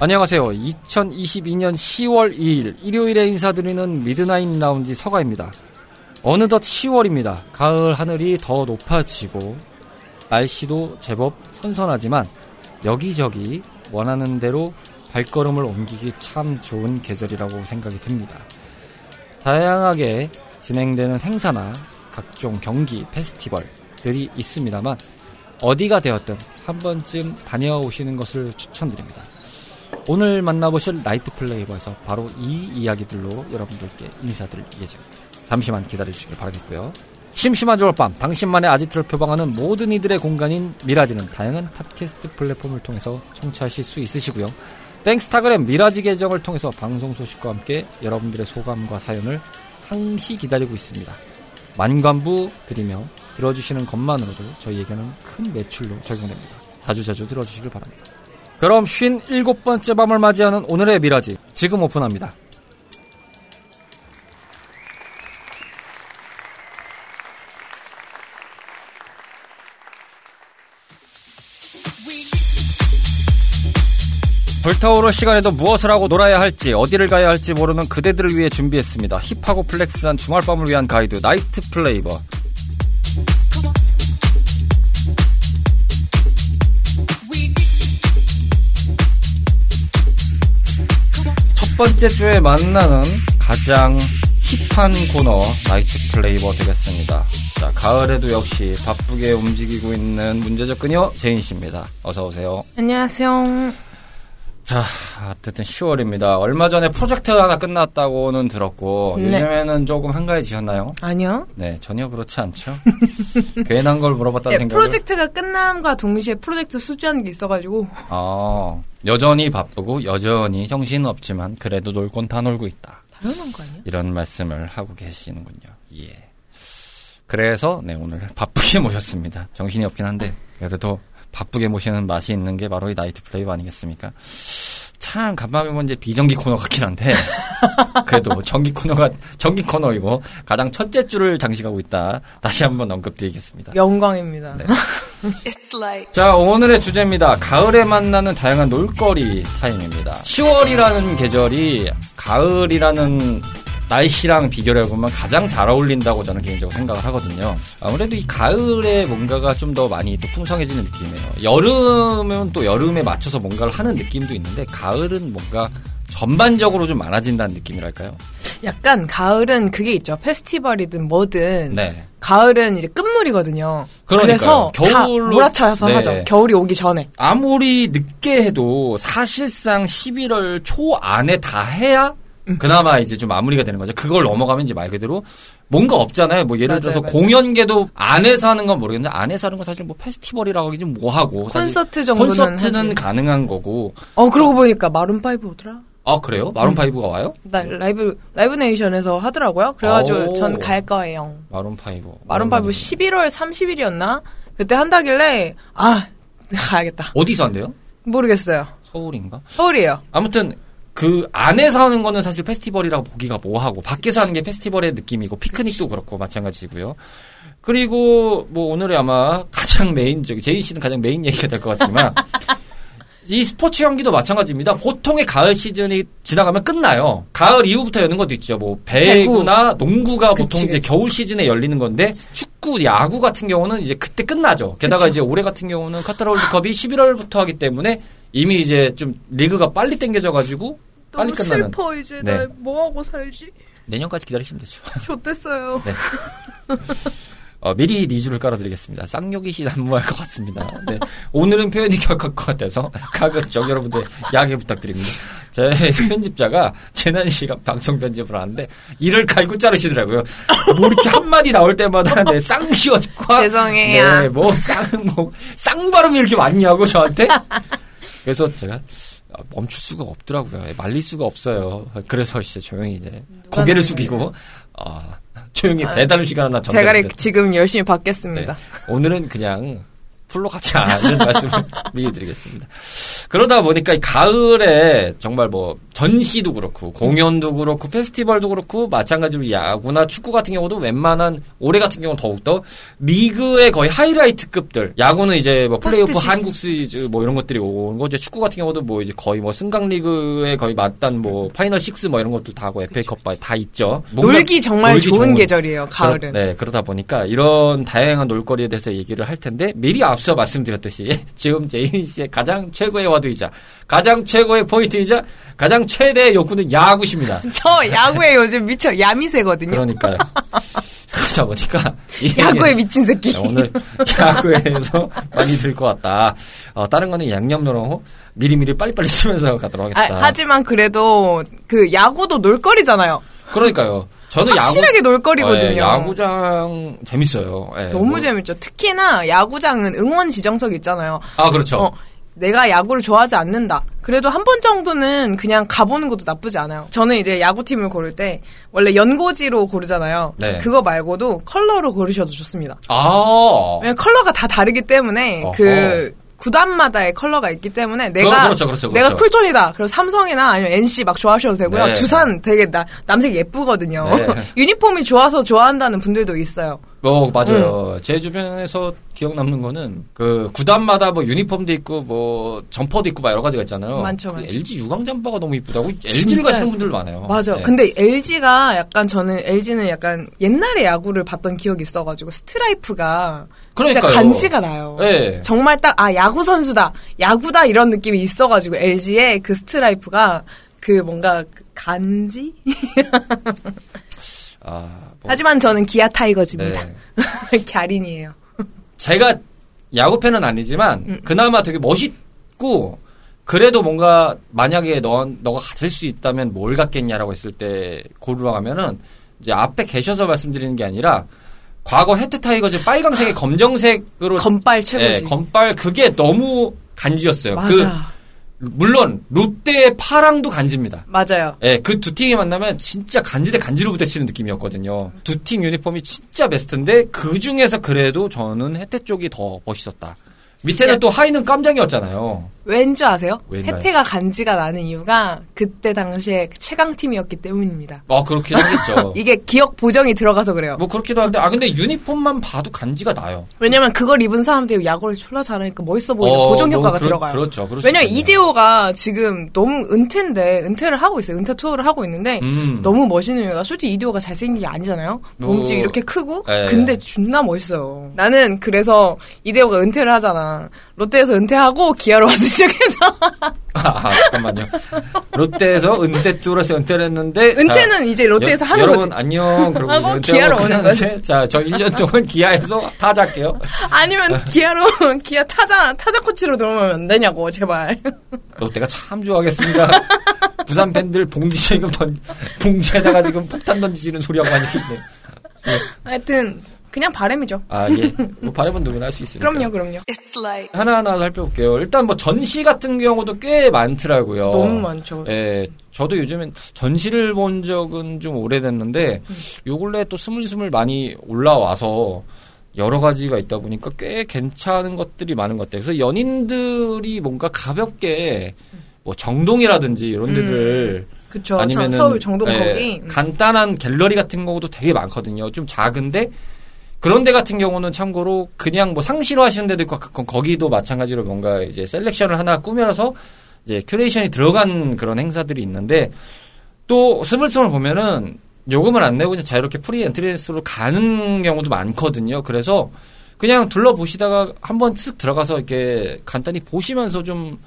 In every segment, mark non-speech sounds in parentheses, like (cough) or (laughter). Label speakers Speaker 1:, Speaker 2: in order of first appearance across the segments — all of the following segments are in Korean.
Speaker 1: 안녕하세요. 2022년 10월 2일 일요일에 인사드리는 Midnight 라운지 서가입니다. 어느덧 10월입니다. 가을 하늘이 더 높아지고 날씨도 제법 선선하지만 여기저기 원하는 대로 발걸음을 옮기기 참 좋은 계절이라고 생각이 듭니다. 다양하게 진행되는 행사나 각종 경기, 페스티벌들이 있습니다만 어디가 되었든 한 번쯤 다녀오시는 것을 추천드립니다. 오늘 만나보실 나이트 플레이버에서 바로 이 이야기들로 여러분들께 인사드릴 예정입니다. 잠시만 기다려주시길 바라겠고요. 심심한 겨울밤 당신만의 아지트를 표방하는 모든 이들의 공간인 미라지는 다양한 팟캐스트 플랫폼을 통해서 청취하실 수 있으시고요. 땡스타그램 미라지 계정을 통해서 방송 소식과 함께 여러분들의 소감과 사연을 항시 기다리고 있습니다. 만관부 드리며 들어주시는 것만으로도 저희에게는 큰 매출로 적용됩니다. 자주자주 들어주시길 바랍니다. 그럼 57번째 밤을 맞이하는 오늘의 미라지 지금 오픈합니다. 불타오를 시간에도 무엇을 하고 놀아야 할지 어디를 가야 할지 모르는 그대들을 위해 준비했습니다. hip하고 flex한 주말밤을 위한 가이드 Night Flavor. 번째 주에 만나는 가장 hip한 코너 Night Flavor 되겠습니다. 자, 가을에도 역시 바쁘게 움직이고 있는 문제적 그녀 제인 씨입니다. 어서 오세요.
Speaker 2: 안녕하세요.
Speaker 1: 자, 어쨌든 10월입니다. 얼마 전에 프로젝트 하나 끝났다고는 들었고
Speaker 2: 네.
Speaker 1: 요즘에는 조금 한가해지셨나요?
Speaker 2: 아니요.
Speaker 1: 네, 전혀 그렇지 않죠. (laughs) 괜한 걸 물어봤다는
Speaker 2: 예,
Speaker 1: 생각을.
Speaker 2: 프로젝트가 끝남과 동시에 프로젝트 수주하는 게 있어가지고
Speaker 1: 아, 여전히 바쁘고 여전히 정신은 없지만 그래도 놀 건 다 놀고 있다.
Speaker 2: 당연한 거 아니에요?
Speaker 1: 이런 말씀을 하고 계시는군요. 예. 그래서 네 오늘 바쁘게 (laughs) 모셨습니다. 정신이 없긴 한데 그래도 바쁘게 모시는 맛이 있는 게 바로 이 Night Flavor 아니겠습니까? 참 간밤에 먼저 비정기 코너 같긴 한데 (laughs) 그래도 정기 코너가 정기 코너이고 가장 첫째 줄을 장식하고 있다. 다시 한번 언급드리겠습니다.
Speaker 2: 영광입니다.
Speaker 1: 네. (laughs) 자, 오늘의 주제입니다. 가을에 만나는 다양한 놀거리 타임입니다. 10월이라는 계절이 가을이라는 날씨랑 비교를 해보면 가장 잘 어울린다고 저는 개인적으로 생각을 하거든요. 아무래도 이 가을에 뭔가가 좀 더 많이 또 풍성해지는 느낌이에요. 여름은 또 여름에 맞춰서 뭔가를 하는 느낌도 있는데 가을은 뭔가 전반적으로 좀 많아진다는 느낌이랄까요?
Speaker 2: 약간 가을은 그게 있죠. 페스티벌이든 뭐든
Speaker 1: 네.
Speaker 2: 가을은 이제 끝물이거든요.
Speaker 1: 그러니까요.
Speaker 2: 그래서 다
Speaker 1: 겨울로-
Speaker 2: 몰아쳐서
Speaker 1: 네.
Speaker 2: 하죠. 겨울이 오기 전에.
Speaker 1: 아무리 늦게 해도 사실상 11월 초 안에 다 해야 그나마 이제 좀 마무리가 되는 거죠. 그걸 넘어가면 이제 말 그대로 뭔가 없잖아요. 뭐 예를
Speaker 2: 맞아요,
Speaker 1: 들어서
Speaker 2: 맞아요.
Speaker 1: 공연계도 안에서 하는 건 모르겠는데 안에서 하는 건 사실 뭐 페스티벌이라고 하기 좀 뭐하고
Speaker 2: 콘서트 정도는
Speaker 1: 콘서트는
Speaker 2: 하지.
Speaker 1: 가능한 거고.
Speaker 2: 어 그러고 보니까 Maroon Five 오더라.
Speaker 1: 아 그래요? Maroon Five가 와요?
Speaker 2: 나 Live Live Nation에서 하더라고요. 그래가지고
Speaker 1: 오.
Speaker 2: 전 갈 거예요. Maroon Five. Maroon Five 11월 30일이었나? 그때 한다길래 아 (laughs) 가야겠다.
Speaker 1: 어디서 한대요?
Speaker 2: 모르겠어요.
Speaker 1: 서울인가?
Speaker 2: 서울이에요.
Speaker 1: 아무튼 그 안에서 하는 거는 사실 페스티벌이라고 보기가 뭐하고 밖에서 하는 게 페스티벌의 느낌이고 피크닉도 그렇고 마찬가지고요. 그리고 뭐 오늘의 아마 가장 메인 저기 제인 씨는 가장 메인 얘기가 될 것 같지만 (laughs) 이 스포츠 경기도 마찬가지입니다. 보통의 가을 시즌이 지나가면 끝나요. 가을 이후부터 여는 것도 있죠. 뭐 배구나 농구가
Speaker 2: 그치,
Speaker 1: 보통 이제
Speaker 2: 그치.
Speaker 1: 겨울 시즌에 열리는 건데 축구, 야구 같은 경우는 이제 그때 끝나죠. 게다가
Speaker 2: 그쵸.
Speaker 1: 이제 올해 같은 경우는 카타르 월드컵이 11월부터 하기 때문에 이미 이제 좀 리그가 빨리 땡겨져 가지고 빨리 끝나는
Speaker 2: 이제
Speaker 1: 네.
Speaker 2: 뭐 하고 살지?
Speaker 1: 내년까지 기다리시면 되죠. (laughs)
Speaker 2: 좋댔어요.
Speaker 1: 네. 어, 미리 니주를 깔아드리겠습니다. 쌍욕이 난무할 것 같습니다. 네. 오늘은 표현이 격할 것 같아서 가급적 여러분들 양해 부탁드립니다. 제 편집자가 재난 시간 방송 편집을 하는데 이를 갈고 자르시더라고요. 뭐 이렇게 한마디 나올 때마다 네, 쌍시옷과 (laughs)
Speaker 2: 죄송해요.
Speaker 1: 네, 뭐 쌍, 뭐, 쌍 발음이 이렇게 많냐고 저한테. 그래서 제가 멈출 수가 없더라고요. 말릴 수가 없어요. 그래서 이제 조용히 이제 고개를 숙이고, 어, (laughs) 조용히
Speaker 2: 아,
Speaker 1: 배달 음식 하나 전달.
Speaker 2: 대가리 지금 열심히 받겠습니다.
Speaker 1: 네. 오늘은 그냥 full로 가자 이런 (laughs) 말씀을 미리 드리겠습니다. 그러다 보니까 이 가을에 정말 뭐 전시도 그렇고 공연도 그렇고 페스티벌도 그렇고 마찬가지로 야구나 축구 같은 경우도 웬만한 올해 같은 경우는 더욱더 리그의 거의 하이라이트급들 야구는 이제 뭐 플레이오프
Speaker 2: 시즌.
Speaker 1: 한국 시리즈 뭐 이런 것들이 오는 거죠. 축구 같은 경우도 뭐 이제 거의 뭐 승강 리그에 거의 맞단 뭐 final six 뭐 이런 것들 다 하고 FA컵 다 있죠.
Speaker 2: 놀기 정말
Speaker 1: 놀기
Speaker 2: 좋은
Speaker 1: 좋은
Speaker 2: 계절이에요. 가을은.
Speaker 1: 그러, 네, 그러다 보니까 이런 다양한 놀거리에 대해서 얘기를 할 텐데 미리 앞서 말씀드렸듯이 (laughs) 지금 제인 씨의 가장 최고의 화두이자 가장 최고의 포인트이자 가장 최대의 욕구는 야구십니다. (laughs)
Speaker 2: 저 야구에 요즘 미쳐 야미새거든요.
Speaker 1: 그러니까요. (laughs) 그러다 보니까 이
Speaker 2: 야구에 미친 새끼.
Speaker 1: 네, 오늘 야구에 대해서 많이 들 것 같다. 어, 다른 거는 양념노로 미리미리 빨리빨리 쓰면서 가도록
Speaker 2: 아,
Speaker 1: 하겠다.
Speaker 2: 하지만 그래도 그 야구도 놀거리잖아요.
Speaker 1: 그러니까요. 저는
Speaker 2: 확실하게
Speaker 1: 야구,
Speaker 2: 놀거리거든요.
Speaker 1: 예, 야구장 재밌어요. 예,
Speaker 2: 너무
Speaker 1: 뭐-
Speaker 2: 재밌죠. 특히나 야구장은 응원 지정석 있잖아요.
Speaker 1: 아 그렇죠.
Speaker 2: 어, 내가 야구를 좋아하지 않는다. 그래도 한 번 정도는 그냥 가보는 것도 나쁘지 않아요. 저는 이제 야구팀을 고를 때 원래 연고지로 고르잖아요.
Speaker 1: 네.
Speaker 2: 그거 말고도 컬러로 고르셔도 좋습니다.
Speaker 1: 아
Speaker 2: 컬러가 다 다르기 때문에
Speaker 1: 어허.
Speaker 2: 그 구단마다의 컬러가 있기 때문에 내가
Speaker 1: 그렇죠, 그렇죠,
Speaker 2: 내가
Speaker 1: 그렇죠.
Speaker 2: cool tone이다. 그리고 삼성이나 아니면 NC 막 좋아하셔도 되고요.
Speaker 1: 네.
Speaker 2: 두산 되게 나, 남색 예쁘거든요.
Speaker 1: 네. (laughs)
Speaker 2: 유니폼이 좋아서 좋아한다는 분들도 있어요.
Speaker 1: 어, 맞아요. 제 주변에서 기억 남는 거는 그 구단마다 뭐 유니폼도 있고 뭐 점퍼도 있고 막 여러 가지가 있잖아요.
Speaker 2: 많죠,
Speaker 1: 그
Speaker 2: 많죠.
Speaker 1: LG 유광 잠바가 너무 이쁘다고 LG를 가시는 분들 많아요.
Speaker 2: 맞아.
Speaker 1: 네.
Speaker 2: 근데 LG가 약간 저는 LG는 약간 옛날에 야구를 봤던 기억이 있어가지고 스트라이프가
Speaker 1: 그러니까요.
Speaker 2: 간지가 나요.
Speaker 1: 네.
Speaker 2: 정말 딱 아 야구 선수다, 야구다 이런 느낌이 있어가지고 LG의 그 스트라이프가 그 뭔가 그 간지?
Speaker 1: 아, 뭐,
Speaker 2: 하지만 저는 기아 타이거즈입니다.
Speaker 1: 네. (laughs)
Speaker 2: 갸린이에요.
Speaker 1: 제가 야구 팬은 아니지만
Speaker 2: 음.
Speaker 1: 그나마 되게 멋있고 그래도 뭔가 만약에 너 너가 가질 수 있다면 뭘 갖겠냐라고 했을 때 고르라고 하면은 이제 앞에 계셔서 말씀드리는 게 아니라 과거 해태 타이거즈 빨강색에 검정색으로
Speaker 2: 검빨
Speaker 1: 예,
Speaker 2: 최고지.
Speaker 1: 검빨 그게 너무 간지였어요.
Speaker 2: 맞아.
Speaker 1: 그 물론 롯데의 파랑도 간지입니다.
Speaker 2: 맞아요.
Speaker 1: 예, 그 두 팀이 만나면 진짜 간지 대 간지로 부딪히는 느낌이었거든요. 두 팀 유니폼이 진짜 베스트인데 그 중에서 그래도 저는 해태 쪽이 더 멋있었다. 밑에는
Speaker 2: 야.
Speaker 1: 또 하이는 깜장이었잖아요.
Speaker 2: 왠 줄 아세요?
Speaker 1: 왠가요?
Speaker 2: 혜태가 간지가 나는 이유가 그때 당시에 최강 팀이었기 때문입니다.
Speaker 1: 아 그렇긴 하겠죠. (laughs)
Speaker 2: 이게 기억 보정이 들어가서 그래요.
Speaker 1: 뭐 그렇기도 한데 아 근데 유니폼만 봐도 간지가 나요.
Speaker 2: 왜냐면 그걸 입은 사람들이 야구를 졸라 잘하니까 멋있어 보이는
Speaker 1: 어,
Speaker 2: 보정
Speaker 1: 너무
Speaker 2: 효과가
Speaker 1: 그렇-
Speaker 2: 들어가요.
Speaker 1: 그렇죠. 수
Speaker 2: 왜냐면
Speaker 1: 있겠네요.
Speaker 2: 이대호가 지금 너무 은퇴인데 은퇴를 하고 있어요. 은퇴 투어를 하고 있는데
Speaker 1: 음.
Speaker 2: 너무 멋있는 이유가 솔직히 이대호가 잘생긴 게 아니잖아요. 몸집
Speaker 1: 뭐,
Speaker 2: 이렇게 크고
Speaker 1: 예.
Speaker 2: 근데 존나 멋있어요. 나는 그래서 이대호가 은퇴를 하잖아. 롯데에서 은퇴하고 기아로 와서 시작해서
Speaker 1: 아, 잠깐만요. 롯데에서 은퇴 뚫어서 은퇴를 했는데
Speaker 2: 은퇴는 이제 롯데에서
Speaker 1: 여,
Speaker 2: 하는
Speaker 1: 여러분
Speaker 2: 거지.
Speaker 1: 안녕. 그러고
Speaker 2: 하고
Speaker 1: 이제
Speaker 2: 기아로 오는
Speaker 1: 끝났는데 자, 저 1년 동안 기아에서 타자할게요.
Speaker 2: 아니면 기아로 기아 타자 타자 코치로 들어오면 안 되냐고 제발.
Speaker 1: 롯데가 참 좋아하겠습니다. 부산 팬들 봉지 지금 던, 봉지에다가 지금 폭탄 던지시는 소리하고 많이 계시네요.
Speaker 2: 하여튼 그냥 바램이죠.
Speaker 1: 아, 예. 뭐 바람은 누구나 할 수 있으니까.
Speaker 2: 그럼요, 그럼요.
Speaker 1: 하나하나 살펴볼게요. 일단 뭐 전시 같은 경우도 꽤 많더라고요.
Speaker 2: 너무 많죠.
Speaker 1: 예, 저도 요즘엔 전시를 본 적은 좀 오래됐는데 요 근래 또 스물스물 많이 올라와서 여러 가지가 있다 보니까 꽤 괜찮은 것들이 많은 것 같아요. 그래서 연인들이 뭔가 가볍게 뭐 정동이라든지 이런 데들
Speaker 2: 그쵸.
Speaker 1: 아니면은
Speaker 2: 서울 정동
Speaker 1: 예,
Speaker 2: 거기.
Speaker 1: 간단한 갤러리 같은 경우도 되게 많거든요. 좀 작은데 그런 데 같은 경우는 참고로 그냥 뭐 상시로 하시는 데도 있고 거- 거기도 마찬가지로 뭔가 이제 selection을 하나 꾸며서 이제 curation이 들어간 그런 행사들이 있는데 또 스물스물 보면은 요금을 안 내고 그냥 자유롭게 free entrance로 가는 경우도 많거든요. 그래서 그냥 둘러보시다가 한번 쓱 들어가서 이렇게 간단히 보시면서 좀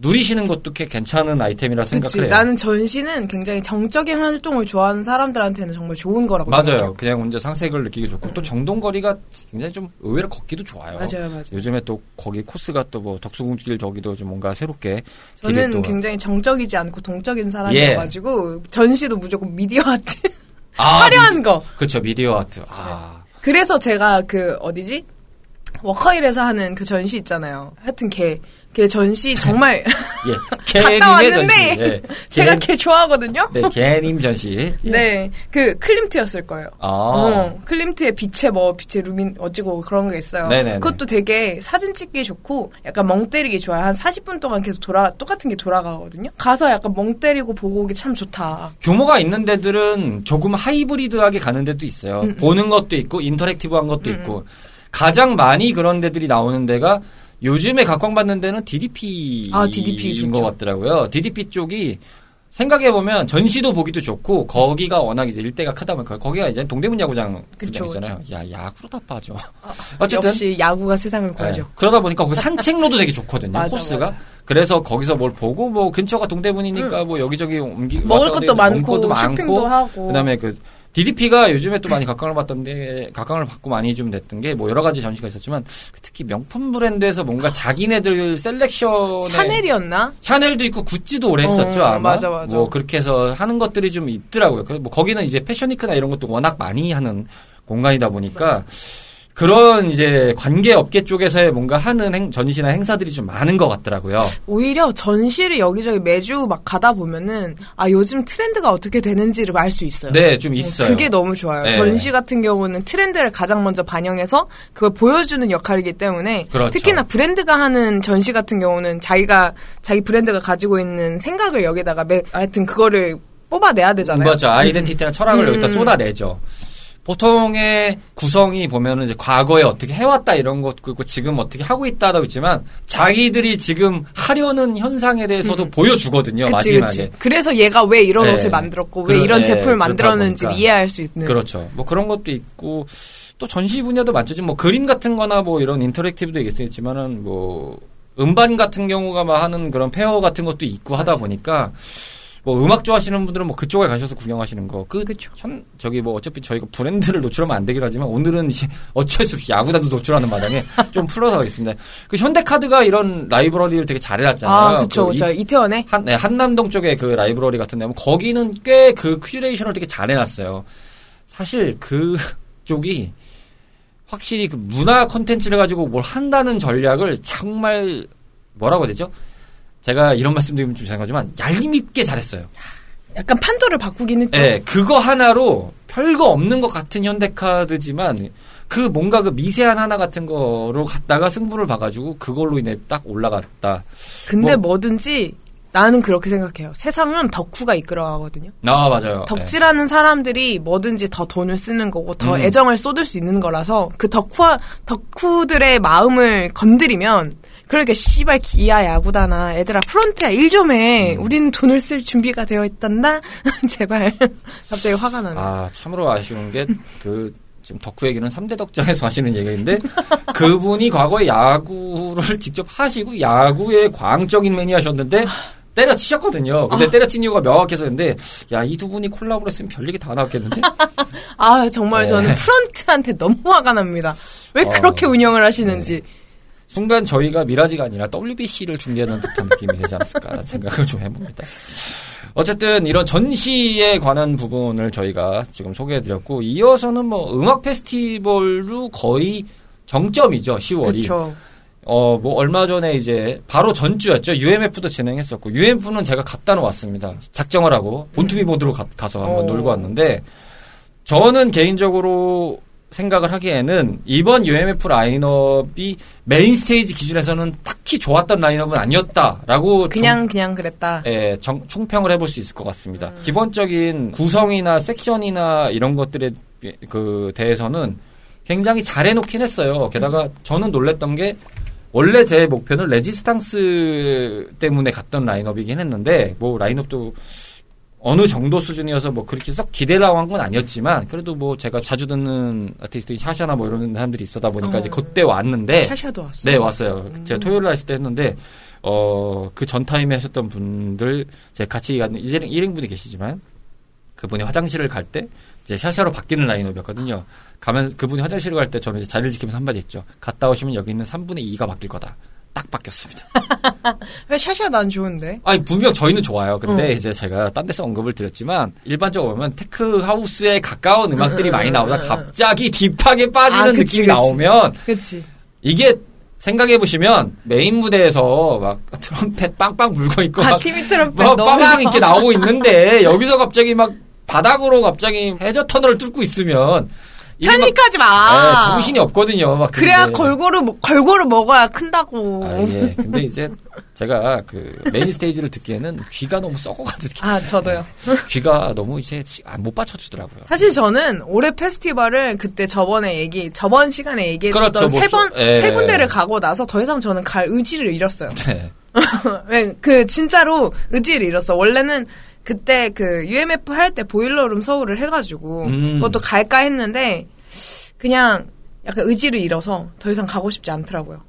Speaker 1: 누리시는 것도 꽤 괜찮은 아이템이라. 생각해요.
Speaker 2: 나는 전시는 굉장히 정적인 활동을 좋아하는 사람들한테는 정말 좋은 거라고
Speaker 1: 맞아요.
Speaker 2: 생각해요.
Speaker 1: 그냥 혼자 상색을 느끼기 좋고 또 정동거리가 굉장히 좀 의외로 걷기도 좋아요.
Speaker 2: 맞아요, 맞아요.
Speaker 1: 요즘에 또 거기 코스가 또 뭐 덕수궁길 저기도 좀 뭔가 새롭게
Speaker 2: 저는
Speaker 1: 또-
Speaker 2: 굉장히 정적이지 않고 동적인 사람이어가지고 전시도 무조건 미디어 아트
Speaker 1: 아,
Speaker 2: 화려한 거.
Speaker 1: 그렇죠 미디어 아트. 아
Speaker 2: 그래서 제가 그 어디지 워커힐에서 하는 그 전시 있잖아요. 하여튼 걔. 걔 전시 정말 (laughs)
Speaker 1: 예. (laughs)
Speaker 2: 갔다 왔는데
Speaker 1: 전시. 예. (laughs)
Speaker 2: 제가
Speaker 1: 개-
Speaker 2: 걔 좋아하거든요.
Speaker 1: 네, 개님 전시. 예.
Speaker 2: 네, 그 클림트였을 거예요.
Speaker 1: 아.
Speaker 2: 어, 클림트의 빛의 뭐 빛의 루민 어찌고 그런 게 있어요.
Speaker 1: 네네네.
Speaker 2: 그것도 되게 사진 찍기 좋고 약간 멍 때리기 좋아요. 한 40분 동안 계속 돌아 똑같은 게 돌아가거든요. 가서 약간 멍 때리고 보고 오기 참 좋다.
Speaker 1: 규모가 있는 데들은 조금 하이브리드하게 가는 데도 있어요.
Speaker 2: 음,
Speaker 1: 보는 것도 있고 인터랙티브한 것도 있고 가장 많이 그런 데들이 나오는 데가 요즘에 각광받는 데는 DDP인
Speaker 2: 아, DDP.
Speaker 1: 것 같더라고요. DDP 쪽이 생각해 보면 전시도 보기도 좋고 거기가 워낙 이제 일대가 크다 보니까 거기가 이제 동대문 야구장 구장이잖아요. 야 야구로 다 빠져. (laughs) 어쨌든
Speaker 2: 역시 야구가 세상을
Speaker 1: 예,
Speaker 2: 구하죠.
Speaker 1: 그러다 보니까 거기 산책로도 되게 좋거든요.
Speaker 2: 맞아,
Speaker 1: 코스가.
Speaker 2: 맞아.
Speaker 1: 그래서 거기서 뭘 보고 뭐 근처가 동대문이니까 뭐 여기저기 옮기
Speaker 2: 먹을 것도 많고 쇼핑도 하고.
Speaker 1: 그다음에 그 DDP가 요즘에 또 많이 각광을 받던데 각광을 받고 많이 좀 됐던 게 뭐 여러 가지 전시가 있었지만 특히 명품 브랜드에서 뭔가 자기네들 셀렉션에
Speaker 2: 샤넬이었나?
Speaker 1: 샤넬도 있고 구찌도 오래 했었죠
Speaker 2: 어,
Speaker 1: 아마
Speaker 2: 맞아, 맞아.
Speaker 1: 뭐 그렇게 해서 하는 것들이 좀 있더라고요. 그래서 뭐 거기는 이제 패션위크나 이런 것도 워낙 많이 하는 공간이다 보니까 그런 이제 관계 업계 쪽에서의 뭔가 하는 행- 전시나 행사들이 좀 많은 것 같더라고요.
Speaker 2: 오히려 전시를 여기저기 매주 막 가다 보면은 아 요즘 트렌드가 어떻게 되는지를 알 수 있어요.
Speaker 1: 네, 좀
Speaker 2: 어,
Speaker 1: 있어요.
Speaker 2: 그게 너무 좋아요.
Speaker 1: 네.
Speaker 2: 전시 같은 경우는 트렌드를 가장 먼저 반영해서 그걸 보여주는 역할이기 때문에
Speaker 1: 그렇죠.
Speaker 2: 특히나 브랜드가 하는 전시 같은 경우는 자기가 자기 브랜드가 가지고 있는 생각을 여기다가 매, 하여튼 그거를 뽑아내야 되잖아요.
Speaker 1: 맞죠. 아이덴티티나 철학을
Speaker 2: 음.
Speaker 1: 여기다 쏟아내죠. 보통의 구성이 보면은 이제 과거에 어떻게 해왔다 이런 것 그리고 지금 어떻게 하고 있다라고 있지만 자기들이 지금 하려는 현상에 대해서도 보여주거든요.
Speaker 2: 음. 그치,
Speaker 1: 마지막에.
Speaker 2: 그치. 그래서 얘가 왜 이런
Speaker 1: 네.
Speaker 2: 옷을 만들었고 왜
Speaker 1: 그러-
Speaker 2: 이런
Speaker 1: 네,
Speaker 2: 제품을 만들었는지. 이해할 수 있는.
Speaker 1: 그렇죠. 뭐 그런 것도 있고 또 전시 분야도 많죠. 뭐 그림 같은 거나 뭐 이런 인터랙티브도 있겠지만은 뭐 음반 같은 경우가 막 하는 그런 fair 같은 것도 있고 하다 보니까 뭐 음악 좋아하시는 분들은 뭐 그쪽에 가셔서 구경하시는 거. 그
Speaker 2: 그쵸.
Speaker 1: 현, 저기 뭐 어차피 저희가 브랜드를 노출하면 안 되긴 하지만 오늘은 이제 어쩔 수 없이 야구단도 노출하는 마당에 (laughs) 좀 풀어서 가겠습니다. 그 현대카드가 이런 library를 되게 잘 해놨잖아요.
Speaker 2: 아, 그쵸.
Speaker 1: 그 이-
Speaker 2: 저 이태원에
Speaker 1: 한, 네, 한남동 쪽에 그 library 같은 데 보면 거기는 꽤 그 curation을 되게 잘 해놨어요. 사실 그 (laughs) 쪽이 확실히 그 문화 컨텐츠를 가지고 뭘 한다는 전략을 정말 뭐라고 해야 되죠? 제가 이런 말씀드리면 좀 이상하지만 얄밉게 잘했어요.
Speaker 2: 약간 판도를 바꾸긴 했죠.
Speaker 1: 예, 그거 하나로 별거 없는 것 같은 현대카드지만 그 뭔가 그 미세한 하나 같은 거로 갔다가 승부를 봐가지고 그걸로 인해 딱 올라갔다.
Speaker 2: 근데
Speaker 1: 뭐-
Speaker 2: 뭐든지 나는 그렇게 생각해요. 세상은 덕후가 이끌어가거든요.
Speaker 1: 아 맞아요. 예.
Speaker 2: 덕질하는 사람들이 뭐든지 더 돈을 쓰는 거고 더
Speaker 1: 음.
Speaker 2: 애정을 쏟을 수 있는 거라서 그 덕후 덕후들의 마음을 건드리면 그러니까 씨발 기아 야구다나 애들아 프론트야 일 좀 해.
Speaker 1: 음.
Speaker 2: 우리는 돈을 쓸 준비가 되어 있단다. (laughs) 제발. (laughs) 갑자기 화가 나네.
Speaker 1: 아, 참으로 아쉬운 게, 그, 지금 덕후 얘기는 3대 덕장에서 하시는 얘기인데, (laughs) 그분이 과거에 야구를 직접 하시고, 야구의 광적인 매니아셨는데, 때려치셨거든요. 근데 때려친 이유가 명확해서 근데, 야, 이 두 분이 콜라보를 했으면 별 얘기 다 나왔겠는데?
Speaker 2: 아 정말
Speaker 1: 네.
Speaker 2: 저는 프런트한테 너무 화가 납니다. 왜
Speaker 1: 어.
Speaker 2: 그렇게 운영을 하시는지.
Speaker 1: 순간 저희가 미라지가 아니라 WBC를 중계하는 듯한 느낌이 되지 않았을까 생각을 좀 해봅니다. 어쨌든 이런 전시에 관한 부분을 저희가 지금 소개해드렸고 이어서는 뭐 음악 페스티벌로 거의 정점이죠 10월이.
Speaker 2: 그렇죠.
Speaker 1: 어 뭐 얼마 전에 이제 바로 전주였죠 UMF도 진행했었고 UMF는 제가 갔다 왔습니다. 작정을 하고 born to be 모드로 가, 서 한번
Speaker 2: 어.
Speaker 1: 놀고 왔는데 저는 개인적으로 생각을 하기에는 이번 UMF 라인업이 메인 스테이지 기준에서는 딱히 좋았던 라인업은 아니었다라고
Speaker 2: 그냥 그냥 그랬다.
Speaker 1: 예, 정- 총평을 해볼 수 있을 것 같습니다. 기본적인 구성이나 섹션이나 이런 것들에 비- 그 대해서는 굉장히 잘 해놓긴 했어요. 게다가 저는 놀랬던 게 원래 제 목표는 레지스탕스 때문에 갔던 라인업이긴 했는데 뭐 라인업도 어느 정도 수준이어서 뭐 그렇게 썩 기대를 하고 한 건 아니었지만 그래도 뭐 제가 자주 듣는 아티스트 샤샤나 뭐 이런 사람들이 있어다 보니까
Speaker 2: 어.
Speaker 1: 이제 그때 왔는데
Speaker 2: 샤샤도 왔어.
Speaker 1: 네, 왔어요. 제가 토요일 날 있을 때 했는데, 어, 그 전 타임에 하셨던 분들, 제 같이 가는 일행, 일행분이 계시지만, 그분이 화장실을 갈 때, 이제 샤샤로 바뀌는 라인업이었거든요. 가면, 그분이 화장실을 갈 때 저는 이제 자리를 지키면서 한마디 했죠. 갔다 오시면 여기 있는 3분의 2가 바뀔 거다. 딱 바뀌었습니다. (laughs)
Speaker 2: 왜 샤샤 난 좋은데?
Speaker 1: 아니, 분명 저희는 좋아요. 근데
Speaker 2: 어.
Speaker 1: 이제 제가 딴 데서 언급을 드렸지만, 일반적으로 보면 tech house에 가까운 음악들이
Speaker 2: 응,
Speaker 1: 많이
Speaker 2: 응,
Speaker 1: 나오다
Speaker 2: 응, 응.
Speaker 1: 갑자기 deep하게 빠지는
Speaker 2: 아, 그치,
Speaker 1: 느낌이
Speaker 2: 그치.
Speaker 1: 나오면,
Speaker 2: 그치.
Speaker 1: 이게 생각해 보시면 메인 무대에서 막 (laughs) 트럼펫 빵빵 불고 있고
Speaker 2: 아,
Speaker 1: 막
Speaker 2: 티비 트럼펫 좋아.
Speaker 1: 이렇게 나오고 있는데 (laughs) 여기서 갑자기 막 바닥으로 갑자기 해저 터널을 뚫고 있으면
Speaker 2: 편식하지
Speaker 1: 예,
Speaker 2: 마.
Speaker 1: 정신이 없거든요. 막
Speaker 2: 그래야
Speaker 1: 근데.
Speaker 2: 골고루 먹- 골고루 먹어야 큰다고.
Speaker 1: 아, 예. 근데 이제 제가 그 메인 스테이지를 듣기에는 귀가 너무 썩어가지고
Speaker 2: 아, 저도요.
Speaker 1: 귀가 너무 이제 아, 못 받쳐주더라고요.
Speaker 2: 사실 저는 올해 페스티벌을 그때 저번에 얘기, 저번 시간에 얘기했던
Speaker 1: 그렇죠, 뭐
Speaker 2: 세 번,
Speaker 1: 예.
Speaker 2: 세 군데를 가고 나서 더 이상 저는 갈 의지를 잃었어요.
Speaker 1: 네. (laughs)
Speaker 2: 왜, 그, 진짜로 의지를 잃었어. 원래는 그때 그 UMF 할 때 보일러룸 서울을 해가지고
Speaker 1: 음.
Speaker 2: 그것도 갈까 했는데 그냥 약간 의지를 잃어서 더 이상 가고 싶지 않더라고요.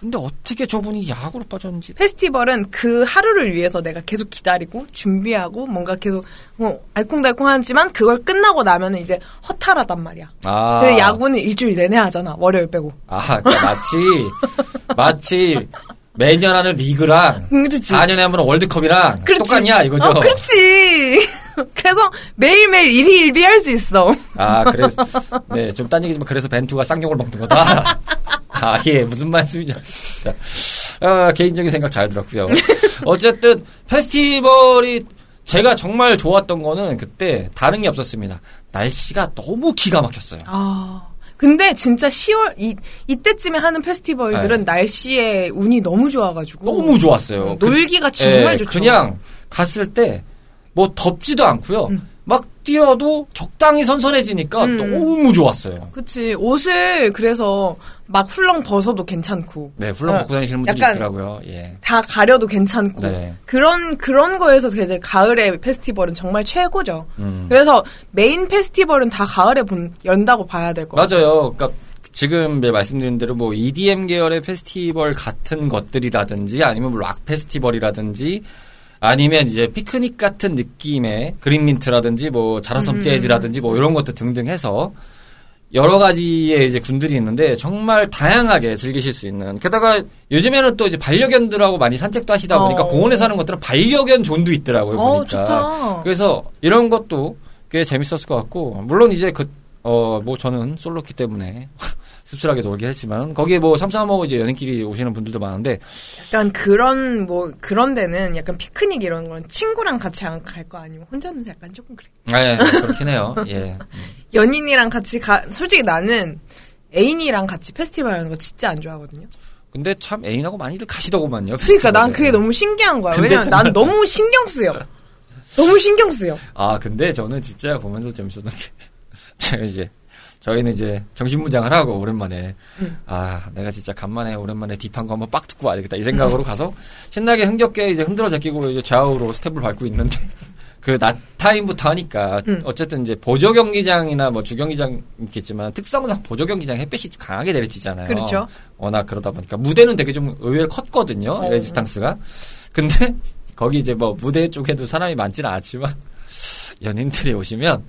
Speaker 1: 근데 어떻게 저분이 야구로 빠졌는지
Speaker 2: 페스티벌은 그 하루를 위해서 내가 계속 기다리고 준비하고 뭔가 계속 뭐 알콩달콩 하지만 그걸 끝나고 나면은 이제 허탈하단 말이야.
Speaker 1: 아
Speaker 2: 근데 야구는 일주일 내내 하잖아. 월요일 빼고.
Speaker 1: 아, 그러니까 마치, 마치 매년 하는 리그랑
Speaker 2: 그렇지.
Speaker 1: 4년에 한 번 월드컵이랑
Speaker 2: 그렇지.
Speaker 1: 똑같냐 이거죠?
Speaker 2: 어, 그렇지. (laughs) 그래서 매일매일 일희일비 할 수 있어.
Speaker 1: 아, 그래서, 네, 좀 딴 얘기지만 그래서 벤투가 쌍욕을 먹는 거다. (laughs) 아, 예, 무슨 말씀이죠. 자, 아, 개인적인 생각 잘 들었고요. 어쨌든, 페스티벌이 제가 정말 좋았던 거는 그때 다른 게 없었습니다. 날씨가 너무 기가 막혔어요.
Speaker 2: 아. 근데 진짜 10월 이 이때쯤에 하는 페스티벌들은
Speaker 1: 네.
Speaker 2: 날씨에 운이 너무 좋아가지고
Speaker 1: 너무 좋았어요. 그-
Speaker 2: 놀기가 정말
Speaker 1: 예,
Speaker 2: 좋죠.
Speaker 1: 그냥 갔을 때 뭐 덥지도 않고요.
Speaker 2: 음.
Speaker 1: 막 뛰어도 적당히 선선해지니까
Speaker 2: 음.
Speaker 1: 너무 좋았어요.
Speaker 2: 그치 옷을 그래서 막 훌렁 벗어도 괜찮고
Speaker 1: 네, 훌렁
Speaker 2: 어,
Speaker 1: 벗고 다니시는 분들이 있더라고요. 예.
Speaker 2: 다 가려도 괜찮고
Speaker 1: 네.
Speaker 2: 그런 그런 거에서 이제 가을의 페스티벌은 정말 최고죠.
Speaker 1: 음.
Speaker 2: 그래서 메인 페스티벌은 다 가을에 본, 연다고 봐야 될 것 같아요.
Speaker 1: 맞아요. 그러니까 지금 네, 말씀드린 대로 뭐 EDM 계열의 페스티벌 같은 것들이라든지 아니면 뭐 락 페스티벌이라든지 아니면 이제 피크닉 같은 느낌의 그린민트라든지 뭐 자라섬
Speaker 2: 음.
Speaker 1: 재즈라든지 뭐 이런 것들 등등 해서 여러 가지의 이제 군들이 있는데 정말 다양하게 즐기실 수 있는 게다가 요즘에는 또 이제 반려견들하고 많이 산책도 하시다 보니까
Speaker 2: 어.
Speaker 1: 공원에 사는 것들은 반려견 존도 있더라고요
Speaker 2: 어,
Speaker 1: 보니까
Speaker 2: 좋다.
Speaker 1: 그래서 이런 것도 꽤 재밌었을 것 같고 물론 이제 그 어 뭐 저는 솔로기 때문에 (laughs) 씁쓸하게 놀긴 했지만 거기에 뭐 삼삼오오 이제 연인끼리 오시는 분들도 많은데
Speaker 2: 약간 그런 뭐 그런 데는 약간 피크닉 이런 건 친구랑 같이 안 갈 거 아니면 혼자는 약간 조금 그래.
Speaker 1: 예 그렇긴 해요 예 (laughs)
Speaker 2: 연인이랑 같이 가 솔직히 나는 애인이랑 같이 페스티벌 하는 거 진짜 안 좋아하거든요.
Speaker 1: 근데 참 애인하고 많이들 가시더구만요
Speaker 2: 그러니까 난. 그게 너무 신기한 거야. 왜냐면 난 너무 신경 쓰여. 너무 신경 쓰여.
Speaker 1: 아 근데 저는 진짜 보면서 재밌었던 게 (laughs) 제가 이제 저희는 이제 정신무장을 하고 오랜만에
Speaker 2: 음.
Speaker 1: 아 내가 진짜 간만에 오랜만에 deep한 거 한번 빡 듣고 와야겠다 이 생각으로 가서 신나게 흥겹게 이제 흔들어 제끼고 이제 좌우로 스텝을 밟고 있는데 (laughs) 그 낮 타임부터 하니까
Speaker 2: 음.
Speaker 1: 어쨌든 이제 보조 경기장이나 뭐 주경기장 있겠지만 특성상 보조 경기장 햇빛이 강하게 내리치잖아요.
Speaker 2: 그렇죠.
Speaker 1: 워낙 그러다 보니까 무대는 되게 좀 의외로 컸거든요.
Speaker 2: 어.
Speaker 1: 레지스탕스가. 근데 (laughs) 거기 이제 뭐 무대 쪽에도 사람이 많지는 않지만 연인들이 오시면